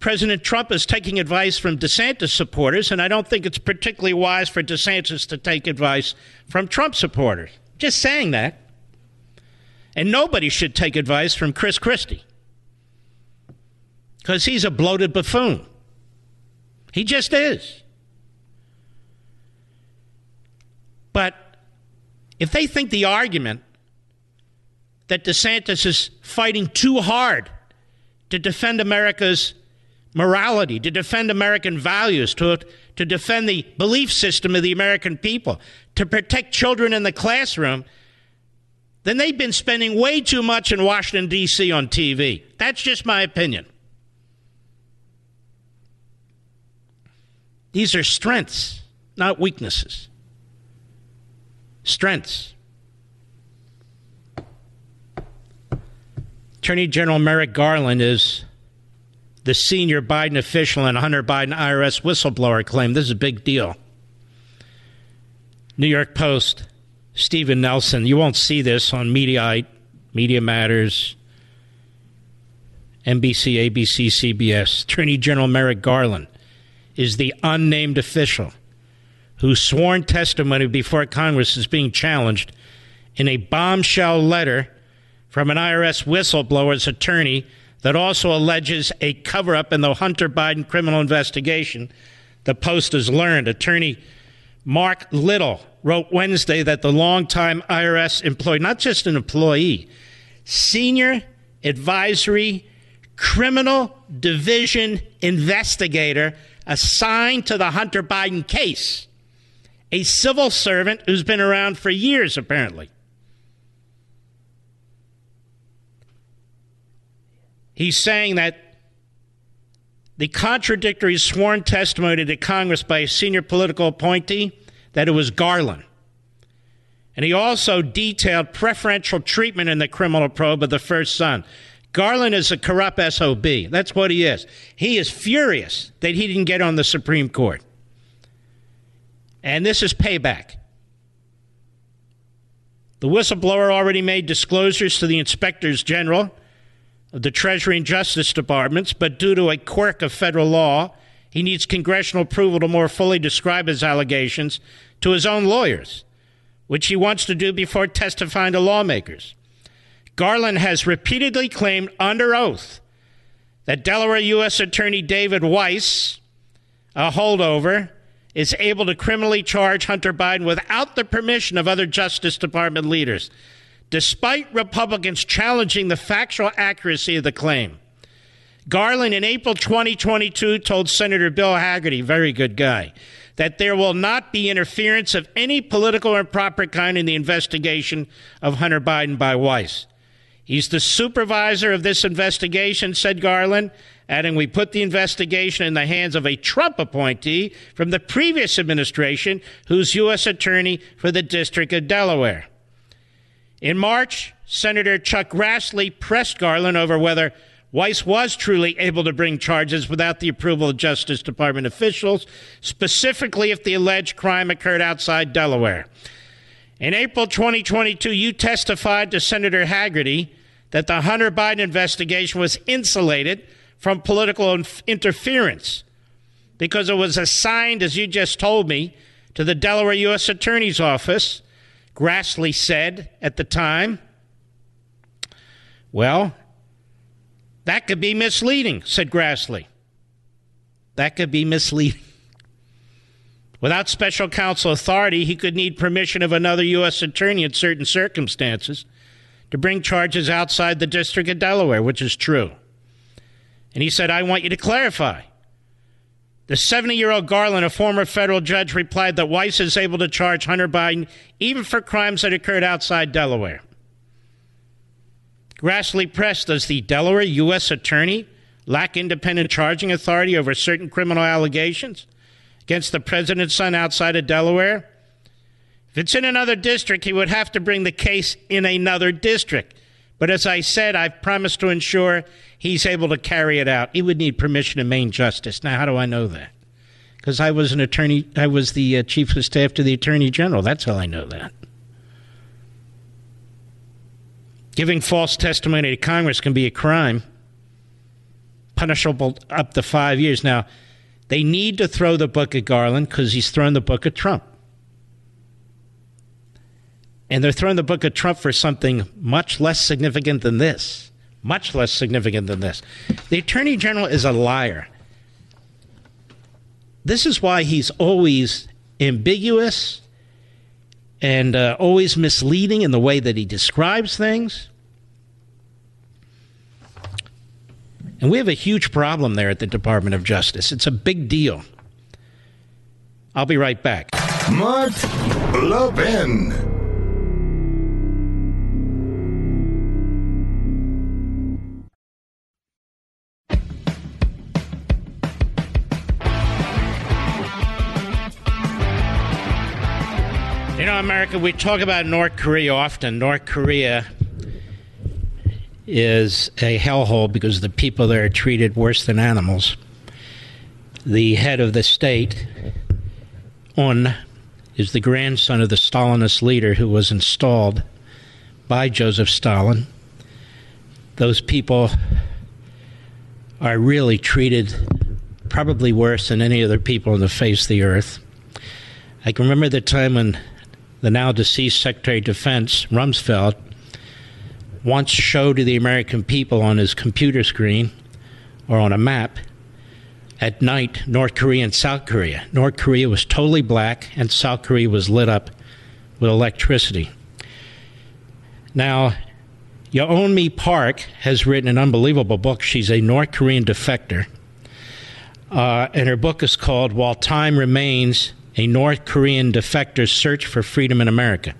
President Trump is taking advice from DeSantis supporters, and I don't think it's particularly wise for DeSantis to take advice from Trump supporters. Just saying that. And nobody should take advice from Chris Christie because he's a bloated buffoon. He just is. But if they think the argument that DeSantis is fighting too hard to defend America's morality, to defend American values, to, to defend the belief system of the American people, to protect children in the classroom, then they've been spending way too much in Washington, D.C. on TV. That's just my opinion. These are strengths, not weaknesses. Strengths. Attorney General Merrick Garland is the senior Biden official and Hunter Biden IRS whistleblower claim. This is a big deal. New York Post, Stephen Nelson. You won't see this on Mediaite, Media Matters, NBC, ABC, CBS. Attorney General Merrick Garland is the unnamed official whose sworn testimony before Congress is being challenged in a bombshell letter from an IRS whistleblower's attorney that also alleges a cover up in the Hunter Biden criminal investigation. The Post has learned. Attorney Mark Lytle wrote Wednesday that the longtime IRS employee, not just an employee, senior advisory criminal division investigator assigned to the Hunter Biden case, a civil servant who's been around for years, apparently. He's saying that the contradictory sworn testimony to Congress by a senior political appointee that it was Garland. And he also detailed preferential treatment in the criminal probe of the first son. Garland is a corrupt SOB. That's what he is. He is furious that he didn't get on the Supreme Court. And this is payback. The whistleblower already made disclosures to the inspectors general of the Treasury and Justice Departments, but due to a quirk of federal law, he needs congressional approval to more fully describe his allegations to his own lawyers, which he wants to do before testifying to lawmakers. Garland has repeatedly claimed under oath that Delaware U.S. Attorney David Weiss, a holdover, is able to criminally charge Hunter Biden without the permission of other Justice Department leaders despite Republicans challenging the factual accuracy of the claim. Garland in April 2022 told Senator Bill Hagerty, very good guy, that there will not be interference of any political or improper kind in the investigation of Hunter Biden by Weiss. He's the supervisor of this investigation, said Garland, adding, We put the investigation in the hands of a Trump appointee from the previous administration who's U.S. Attorney for the District of Delaware. In March, Senator Chuck Grassley pressed Garland over whether Weiss was truly able to bring charges without the approval of Justice Department officials, specifically if the alleged crime occurred outside Delaware. In April 2022, you testified to Senator Hagerty that the Hunter Biden investigation was insulated from political interference because it was assigned, as you just told me, to the Delaware U.S. Attorney's Office Grassley said at the time. Well, that could be misleading, said Grassley. That could be misleading. Without special counsel authority, he could need permission of another U.S. attorney in certain circumstances to bring charges outside the District of Delaware, which is true. And he said, I want you to clarify. The 70 year old Garland, a former federal judge, replied that Weiss is able to charge Hunter Biden even for crimes that occurred outside Delaware. Grassley pressed Does the Delaware U.S. Attorney lack independent charging authority over certain criminal allegations against the president's son outside of Delaware? If it's in another district, he would have to bring the case in another district. But as I said, I've promised to ensure he's able to carry it out. He would need permission of Main Justice. Now, how do I know that? Because I was an attorney, I was the uh, chief of staff to the attorney general. That's how I know that. Giving false testimony to Congress can be a crime, punishable up to five years. Now, they need to throw the book at Garland because he's thrown the book at Trump. And they're throwing the book at Trump for something much less significant than this. Much less significant than this. The Attorney General is a liar. This is why he's always ambiguous and uh, always misleading in the way that he describes things. And we have a huge problem there at the Department of Justice. It's a big deal. I'll be right back. Mark Levin. America, we talk about North Korea often. North Korea is a hellhole because the people there are treated worse than animals. The head of the state, Un, is the grandson of the Stalinist leader who was installed by Joseph Stalin. Those people are really treated probably worse than any other people on the face of the earth. I can remember the time when the now deceased Secretary of Defense, Rumsfeld, once showed to the American people on his computer screen or on a map at night North Korea and South Korea. North Korea was totally black, and South Korea was lit up with electricity. Now, Yeonmi Park has written an unbelievable book. She's a North Korean defector. Uh, and her book is called While Time Remains A North Korean Defector's Search for Freedom in America.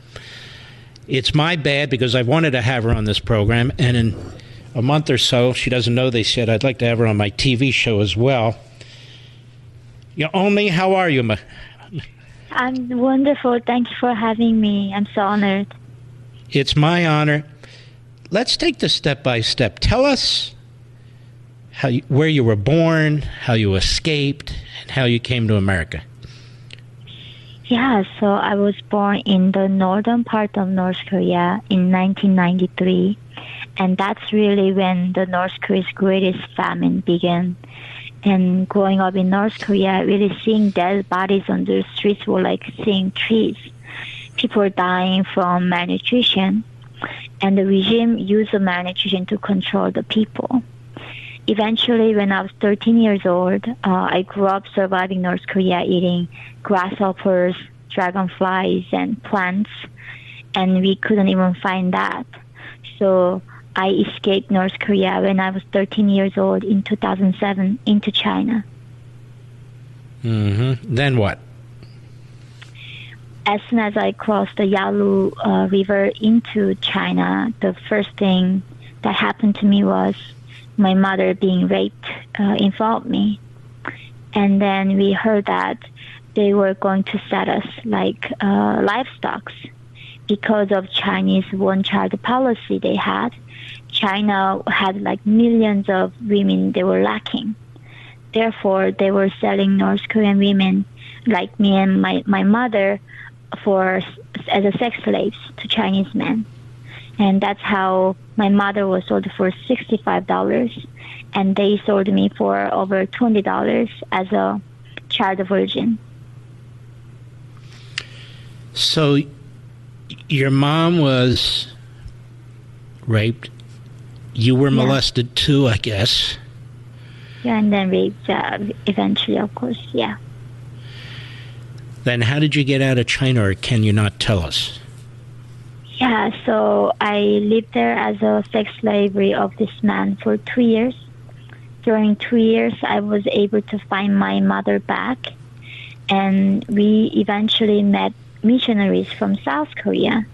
It's my bad because I wanted to have her on this program, and in a month or so, she doesn't know they said I'd like to have her on my TV show as well. Yeonmi, how are you? ma- I'm wonderful. Thank you for having me. I'm so honored. It's my honor. Let's take this step by step. Tell us how you, where you were born, how you escaped, and how you came to America. Yeah, so I was born in the northern part of North Korea in 1993. And that's really when the North Korea's greatest famine began. And growing up in North Korea, really seeing dead bodies on the streets were like seeing trees. People dying from malnutrition. And the regime used the malnutrition to control the people. Eventually, when I was 13 years old, uh, I grew up surviving North Korea eating grasshoppers, dragonflies, and plants. And we couldn't even find that. So I escaped North Korea when I was 13 years old in 2007 into China. Mm-hmm. Then what? As soon as I crossed the Yalu uh, River into China, the first thing that happened to me was my mother being raped uh, in front of me. And then we heard that they were going to set us like uh, livestock because of Chinese one-child policy they had. China had like millions of women they were lacking. Therefore, they were selling North Korean women like me and my, my mother for as a sex slaves to Chinese men. And that's how my mother was sold for $65 and they sold me for over $20 as a child virgin. So, your mom was raped. You were Yeah. molested too, I guess. Yeah, and then raped uh, eventually, of course. Yeah. Then, how did you get out of China, or can you not tell us? Yeah, so I lived there as a sex slavery of this man for two years. During two years, I was able to find my mother back, and we eventually met missionaries from South Korea.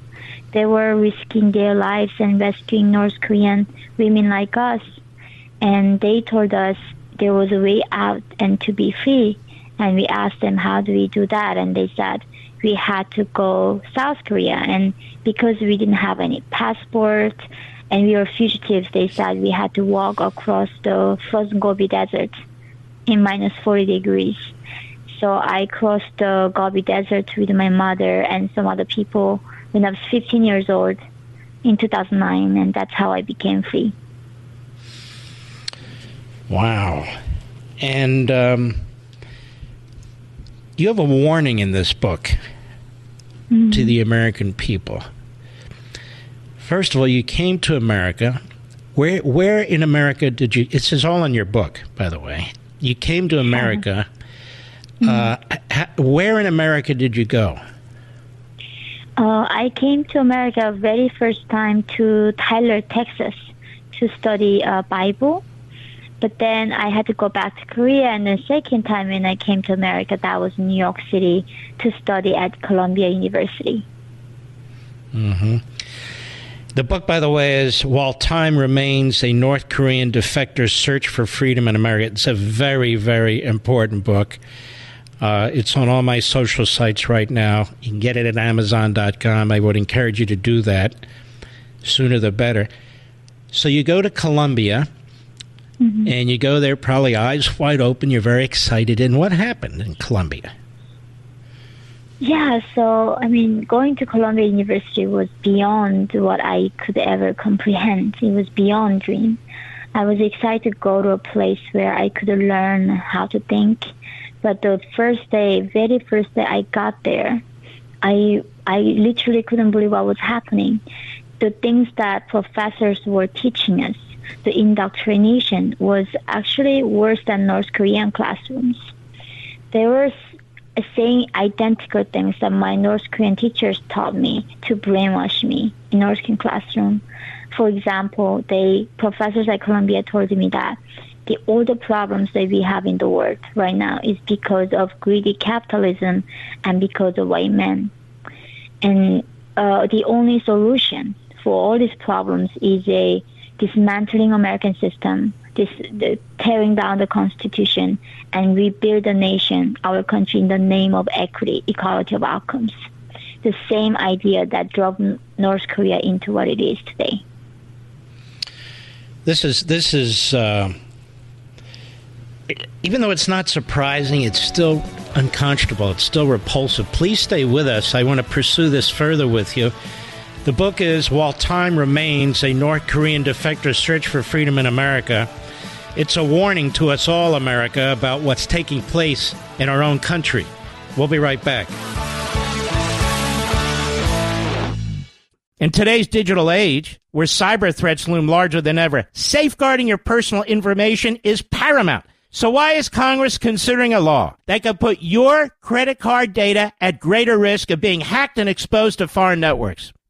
They were risking their lives and rescuing North Korean women like us, and they told us there was a way out and to be free. And we asked them, how do we do that? And they said, we had to go South Korea. And because we didn't have any passport and we were fugitives, they said we had to walk across the frozen Gobi Desert in minus 40 degrees. So I crossed the Gobi Desert with my mother and some other people when I was 15 years old in 2009, and that's how I became free. Wow. And um, you have a warning in this book to the American people. First of all, you came to America. Where where in America did you? This is all in your book, by the way. You came to America. Uh, ha- where in America did you go? Uh, I came to America very first time to Tyler, Texas, to study uh, Bible. But then I had to go back to Korea, and the second time when I came to America, that was New York City to study at Columbia University. hmm The book, by the way, is While Time Remains A North Korean Defector's Search for Freedom in America. It's a very, very important book. Uh, it's on all my social sites right now. You can get it at Amazon.com. I would encourage you to do that. Sooner the better. So you go to Columbia, Mm-hmm. and you go there probably eyes wide open. You're very excited. And what happened in Columbia? Yeah, so I mean, going to Columbia University was beyond what I could ever comprehend. It was beyond dream. I was excited to go to a place where I could learn how to think. But the first day, very first day I got there, I I literally couldn't believe what was happening. The things that professors were teaching us, the indoctrination was actually worse than North Korean classrooms. There were saying identical things that my North Korean teachers taught me to brainwash me in North Korean classroom. For example, they professors at Columbia told me that the all the problems that we have in the world right now is because of greedy capitalism and because of white men. And uh, the only solution for all these problems is a dismantling American system, this the, tearing down the Constitution, and rebuild the nation, our country, in the name of equity, equality of outcomes. The same idea that drove North Korea into what it is today. This is this is uh, even though it's not surprising, it's still unconscionable. It's still repulsive. Please stay with us. I want to pursue this further with you. The book is While Time Remains A North Korean Defector's Search for Freedom in America. It's a warning to us all, America, about what's taking place in our own country. We'll be right back. In today's digital age, where cyber threats loom larger than ever, safeguarding your personal information is paramount. So why is Congress considering a law that could put your credit card data at greater risk of being hacked and exposed to foreign networks?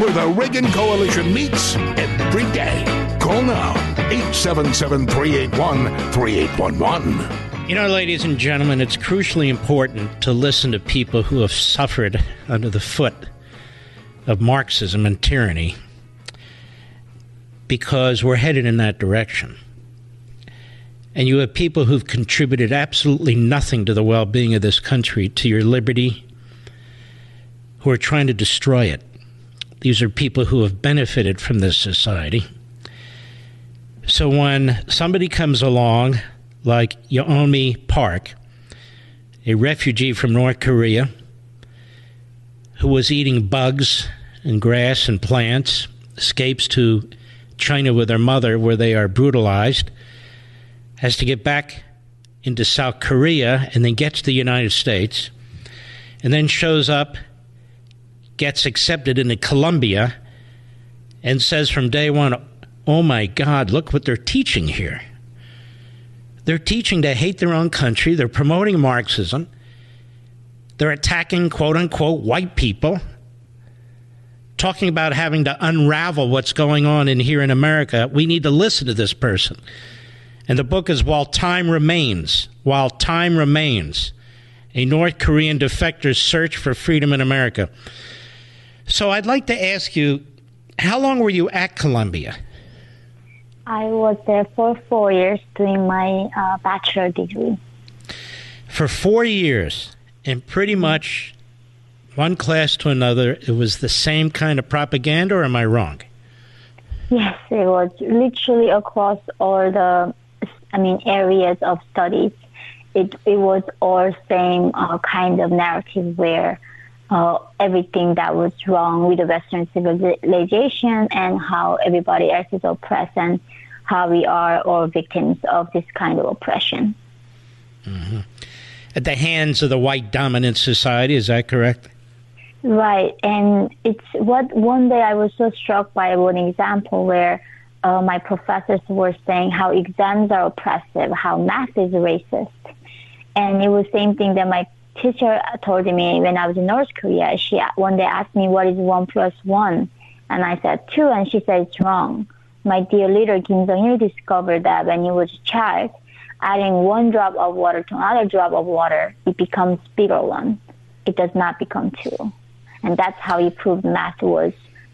where the Reagan Coalition meets every day. Call now, 877 381 3811. You know, ladies and gentlemen, it's crucially important to listen to people who have suffered under the foot of Marxism and tyranny because we're headed in that direction. And you have people who've contributed absolutely nothing to the well being of this country, to your liberty, who are trying to destroy it. These are people who have benefited from this society. So when somebody comes along, like Yeonmi Park, a refugee from North Korea, who was eating bugs and grass and plants, escapes to China with her mother, where they are brutalized, has to get back into South Korea and then gets to the United States, and then shows up, gets accepted into Columbia, and says from day one, Oh my God, look what they're teaching here. They're teaching to hate their own country, they're promoting Marxism, they're attacking quote unquote white people, talking about having to unravel what's going on in here in America. We need to listen to this person. And the book is While Time Remains. While Time Remains. A North Korean defector's search for freedom in America. So I'd like to ask you, how long were you at Columbia? I was there for four years doing my uh, bachelor degree. For four years, and pretty much one class to another, it was the same kind of propaganda, or am I wrong? Yes, it was literally across all the, I mean, areas of studies. It it was all same uh, kind of narrative where uh, everything that was wrong with the Western civilization and how everybody else is oppressed and how we are all victims of this kind of oppression. Mm-hmm. At the hands of the white dominant society, is that correct? Right, and it's what one day I was so struck by one example where uh, my professors were saying how exams are oppressive, how math is racist, and it was the same thing that my teacher told me when I was in North Korea. She one day asked me what is one plus one, and I said two, and she said it's wrong. My dear leader Kim Jong Il discovered that when he was a child, adding one drop of water to another drop of water, it becomes bigger one. It does not become two, and that's how he proved math was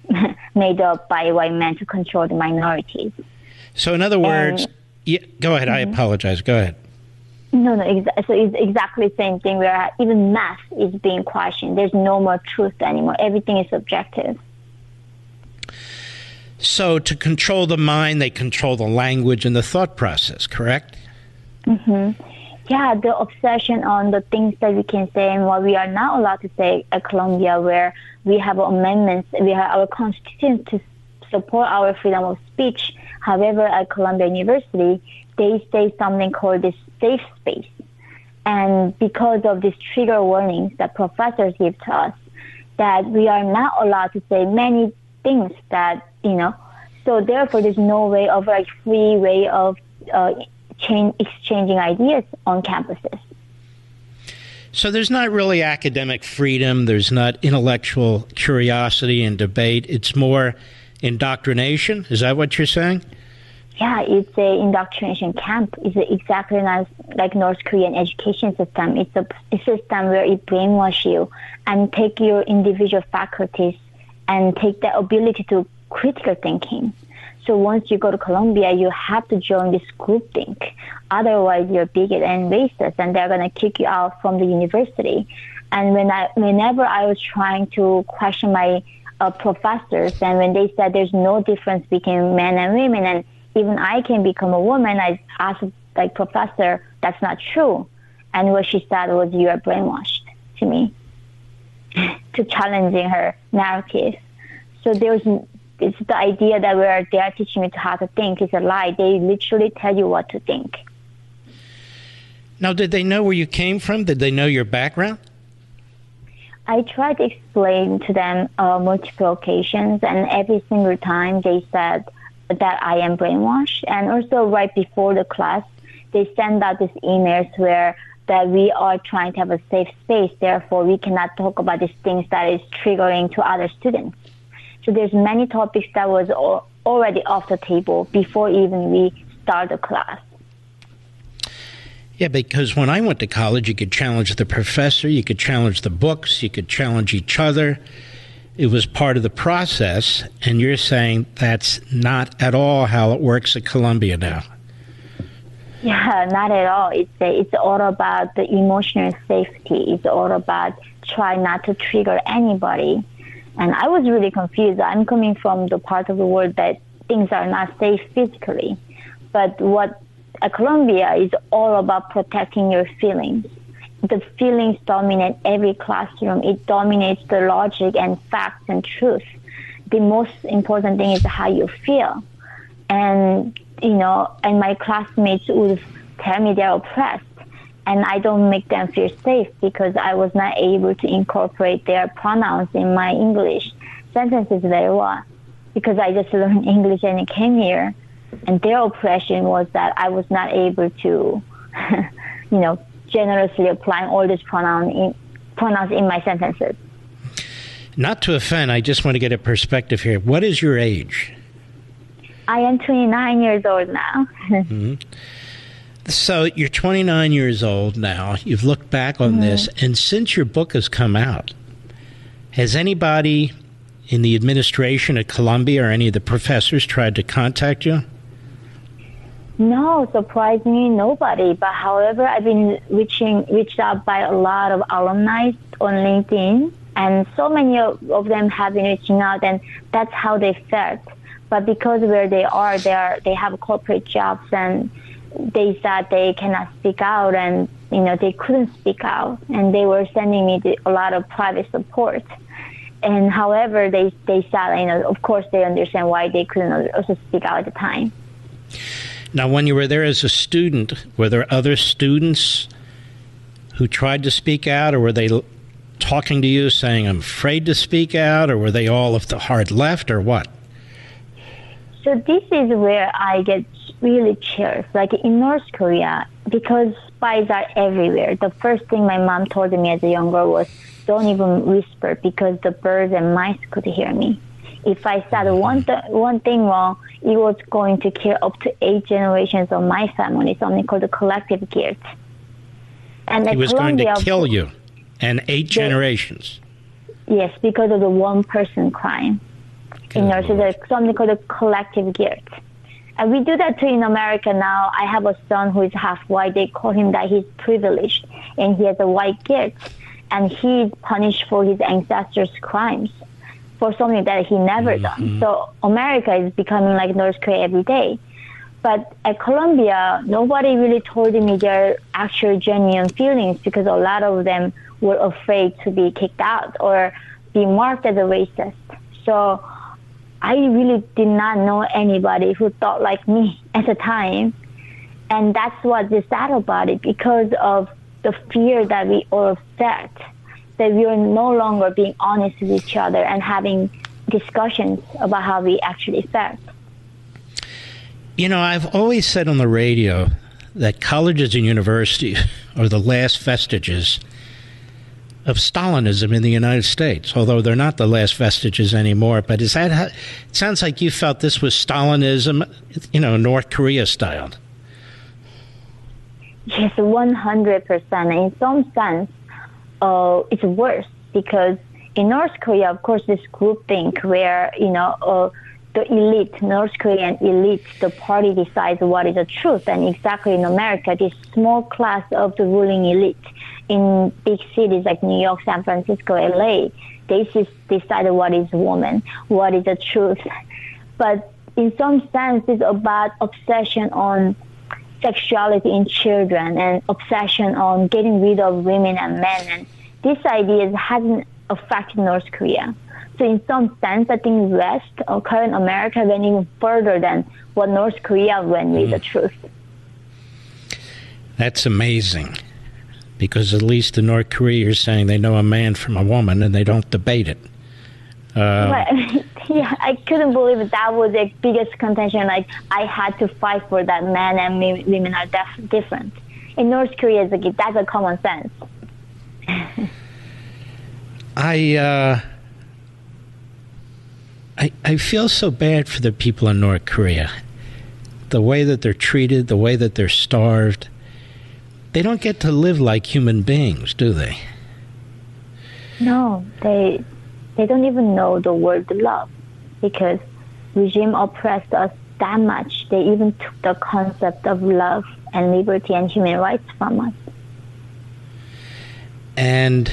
made up by white men to control the minorities. So, in other words, yeah, go ahead. Mm-hmm. I apologize. Go ahead. No, no. Exa- so it's exactly the same thing where even math is being questioned. There's no more truth anymore. Everything is subjective. So, to control the mind, they control the language and the thought process, correct? Mm-hmm. Yeah, the obsession on the things that we can say and what we are not allowed to say at Columbia, where we have amendments, we have our constitution to support our freedom of speech. However, at Columbia University, they say something called this safe space. And because of these trigger warnings that professors give to us, that we are not allowed to say many things that, you know, so therefore there's no way of like free way of uh, change, exchanging ideas on campuses. So there's not really academic freedom, there's not intellectual curiosity and debate. It's more indoctrination. Is that what you're saying? Yeah, it's a indoctrination camp. It's exactly like, like North Korean education system. It's a, a system where it brainwash you and take your individual faculties and take the ability to critical thinking. So once you go to Columbia, you have to join this group think. Otherwise, you're bigot and racist, and they're gonna kick you out from the university. And when I, whenever I was trying to question my uh, professors, and when they said there's no difference between men and women, and even I can become a woman. I asked like professor, that's not true. And what she said was, you are brainwashed to me, to challenging her narrative. So there's it's the idea that we're they are teaching me how to think is a lie. They literally tell you what to think. Now, did they know where you came from? Did they know your background? I tried to explain to them uh, multiple occasions, and every single time they said, that I am brainwashed. And also right before the class, they send out these emails where that we are trying to have a safe space. Therefore, we cannot talk about these things that is triggering to other students. So there's many topics that was already off the table before even we start the class. Yeah, because when I went to college, you could challenge the professor, you could challenge the books, you could challenge each other it was part of the process, and you're saying that's not at all how it works at Columbia now. Yeah, not at all. It's it's all about the emotional safety. It's all about try not to trigger anybody. And I was really confused. I'm coming from the part of the world that things are not safe physically, but what at Columbia is all about protecting your feelings the feelings dominate every classroom. It dominates the logic and facts and truth. The most important thing is how you feel. And, you know, and my classmates would tell me they're oppressed. And I don't make them feel safe because I was not able to incorporate their pronouns in my English sentences very well. Because I just learned English and I came here. And their oppression was that I was not able to, you know, generously applying all these pronouns in, pronouns in my sentences. Not to offend, I just want to get a perspective here. What is your age? I am 29 years old now. mm-hmm. So you're 29 years old now. You've looked back on mm-hmm. this, and since your book has come out, has anybody in the administration at Columbia or any of the professors tried to contact you? No, surprisingly, nobody. But however, I've been reaching reached out by a lot of alumni on LinkedIn, and so many of, them have been reaching out, and that's how they felt. But because where they are, they are they have corporate jobs, and they said they cannot speak out, and you know they couldn't speak out, and they were sending me the, a lot of private support. And however, they they said, you know, of course they understand why they couldn't also speak out at the time. Now, when you were there as a student, were there other students who tried to speak out, or were they talking to you saying, I'm afraid to speak out, or were they all of the hard left, or what? So, this is where I get really chills. Like in North Korea, because spies are everywhere, the first thing my mom told me as a young girl was, don't even whisper because the birds and mice could hear me. If I said one, th- one thing wrong, it was going to kill up to eight generations of my family, something called the collective guilt. And he was Columbia, going to kill you and eight generations. Yes, because of the one person crime. Good you know, so there's something called the collective guilt. And we do that too in America now. I have a son who is half white. They call him that he's privileged and he has a white guilt. And he's punished for his ancestors' crimes for something that he never mm-hmm. done. So America is becoming like North Korea every day. But at Columbia, nobody really told me their actual genuine feelings because a lot of them were afraid to be kicked out or be marked as a racist. So I really did not know anybody who thought like me at the time. And that's what is sad about it because of the fear that we all felt that we are no longer being honest with each other and having discussions about how we actually felt. You know, I've always said on the radio that colleges and universities are the last vestiges of Stalinism in the United States, although they're not the last vestiges anymore. But is that how, it sounds like you felt this was Stalinism, you know, North Korea styled? Yes, 100%. In some sense, uh, it's worse because in North Korea, of course, this group think where you know uh, the elite, North Korean elite, the party decides what is the truth, and exactly in America, this small class of the ruling elite in big cities like New York, San Francisco, LA, they just decide what is woman, what is the truth. But in some sense, it's about obsession on sexuality in children and obsession on getting rid of women and men. And this idea hasn't affected North Korea. So in some sense, I think West or current America went even further than what North Korea went with mm. the truth. That's amazing. Because at least in North Korea, you're saying they know a man from a woman and they don't debate it. Uh, yeah, I couldn't believe that was the biggest contention. Like I had to fight for that men and women are def- different. In North Korea, it's that's a common sense. I, uh, I I feel so bad for the people in North Korea. The way that they're treated, the way that they're starved. They don't get to live like human beings, do they? No, they they don't even know the word love because regime oppressed us that much. They even took the concept of love and liberty and human rights from us. And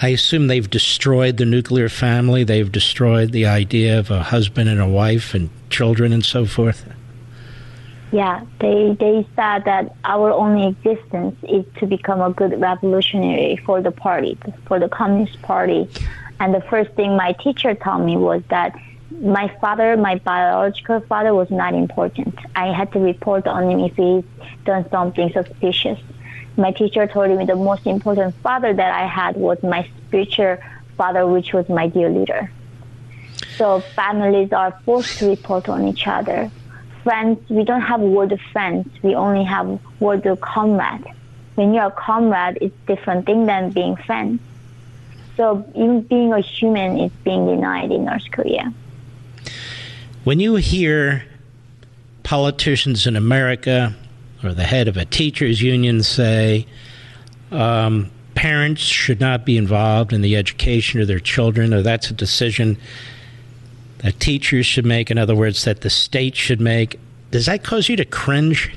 I assume they've destroyed the nuclear family. They've destroyed the idea of a husband and a wife and children and so forth. Yeah, they they said that our only existence is to become a good revolutionary for the party, for the Communist Party. And the first thing my teacher told me was that my father, my biological father, was not important. I had to report on him if he's done something suspicious. My teacher told me the most important father that I had was my spiritual father, which was my dear leader. So families are forced to report on each other friends, we don't have word of friends. We only have word of comrade. When you're a comrade, it's different thing than being friends. So even being a human is being denied in North Korea. When you hear politicians in America or the head of a teachers union say, um, parents should not be involved in the education of their children, or that's a decision that teachers should make. In other words, that the state should make. Does that cause you to cringe?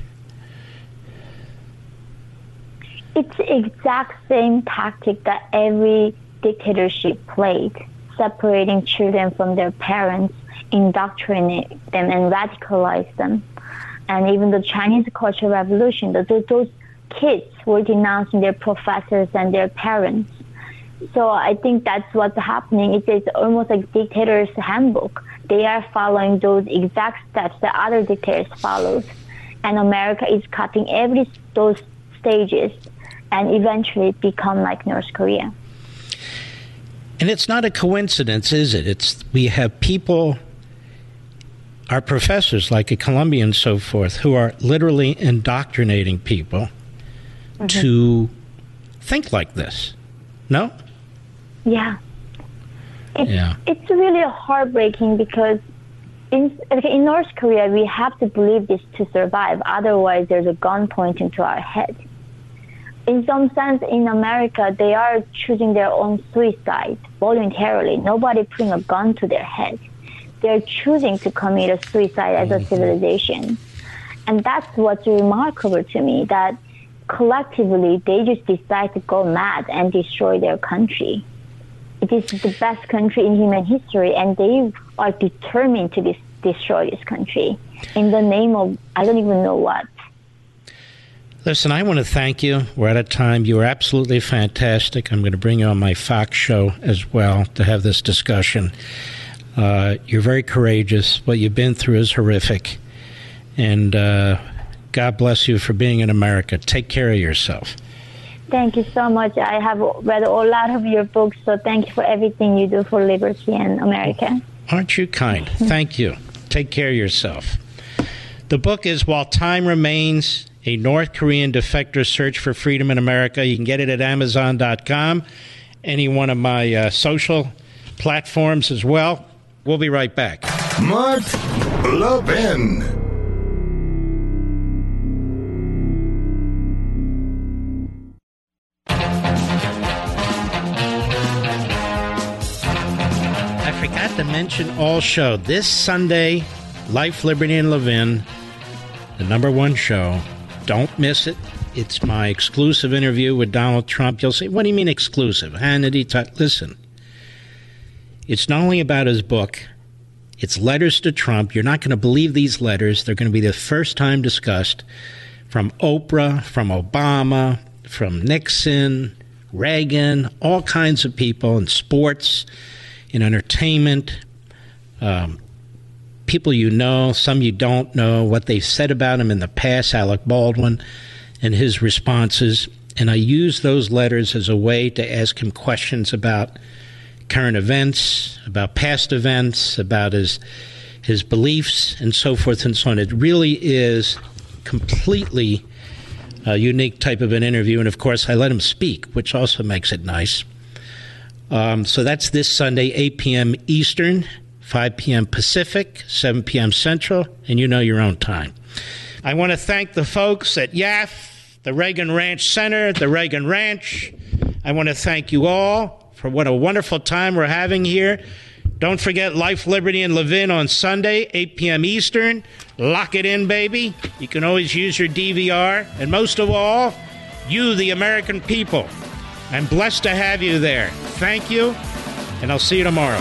It's the exact same tactic that every dictatorship played, separating children from their parents, indoctrinate them, and radicalize them. And even the Chinese Cultural Revolution, those, those kids were denouncing their professors and their parents. So I think that's what's happening. It is almost like dictator's handbook. They are following those exact steps that other dictators followed. And America is cutting every those stages and eventually become like North Korea. And it's not a coincidence, is it? It's we have people our professors like at Columbia and so forth who are literally indoctrinating people mm-hmm. to think like this. No? Yeah. It's, yeah. It's really heartbreaking because in, in North Korea, we have to believe this to survive. Otherwise, there's a gun pointing to our head. In some sense, in America, they are choosing their own suicide voluntarily. Nobody putting a gun to their head. They're choosing to commit a suicide as a mm-hmm. civilization. And that's what's remarkable to me that collectively they just decide to go mad and destroy their country. It is the best country in human history, and they are determined to dis- destroy this country in the name of I don't even know what. Listen, I want to thank you. We're out of time. You were absolutely fantastic. I'm going to bring you on my Fox show as well to have this discussion. Uh, you're very courageous. What you've been through is horrific. And uh, God bless you for being in America. Take care of yourself. Thank you so much. I have read a lot of your books, so thank you for everything you do for liberty and America. Aren't you kind? thank you. Take care of yourself. The book is While Time Remains A North Korean Defector's Search for Freedom in America. You can get it at Amazon.com, any one of my uh, social platforms as well. We'll be right back. Mark Levin. To mention all show this Sunday, Life, Liberty, and Levin, the number one show. Don't miss it. It's my exclusive interview with Donald Trump. You'll say, What do you mean exclusive? Hannity, t- listen. It's not only about his book, it's letters to Trump. You're not going to believe these letters. They're going to be the first time discussed from Oprah, from Obama, from Nixon, Reagan, all kinds of people in sports in entertainment, um, people you know, some you don't know, what they've said about him in the past, Alec Baldwin and his responses. And I use those letters as a way to ask him questions about current events, about past events, about his his beliefs, and so forth and so on. It really is completely a unique type of an interview. And of course, I let him speak, which also makes it nice. Um, so that's this Sunday, 8 p.m. Eastern, 5 p.m. Pacific, 7 p.m. Central, and you know your own time. I want to thank the folks at YAF, the Reagan Ranch Center, the Reagan Ranch. I want to thank you all for what a wonderful time we're having here. Don't forget Life, Liberty, and Levin on Sunday, 8 p.m. Eastern. Lock it in, baby. You can always use your DVR. And most of all, you, the American people. I'm blessed to have you there. Thank you, and I'll see you tomorrow.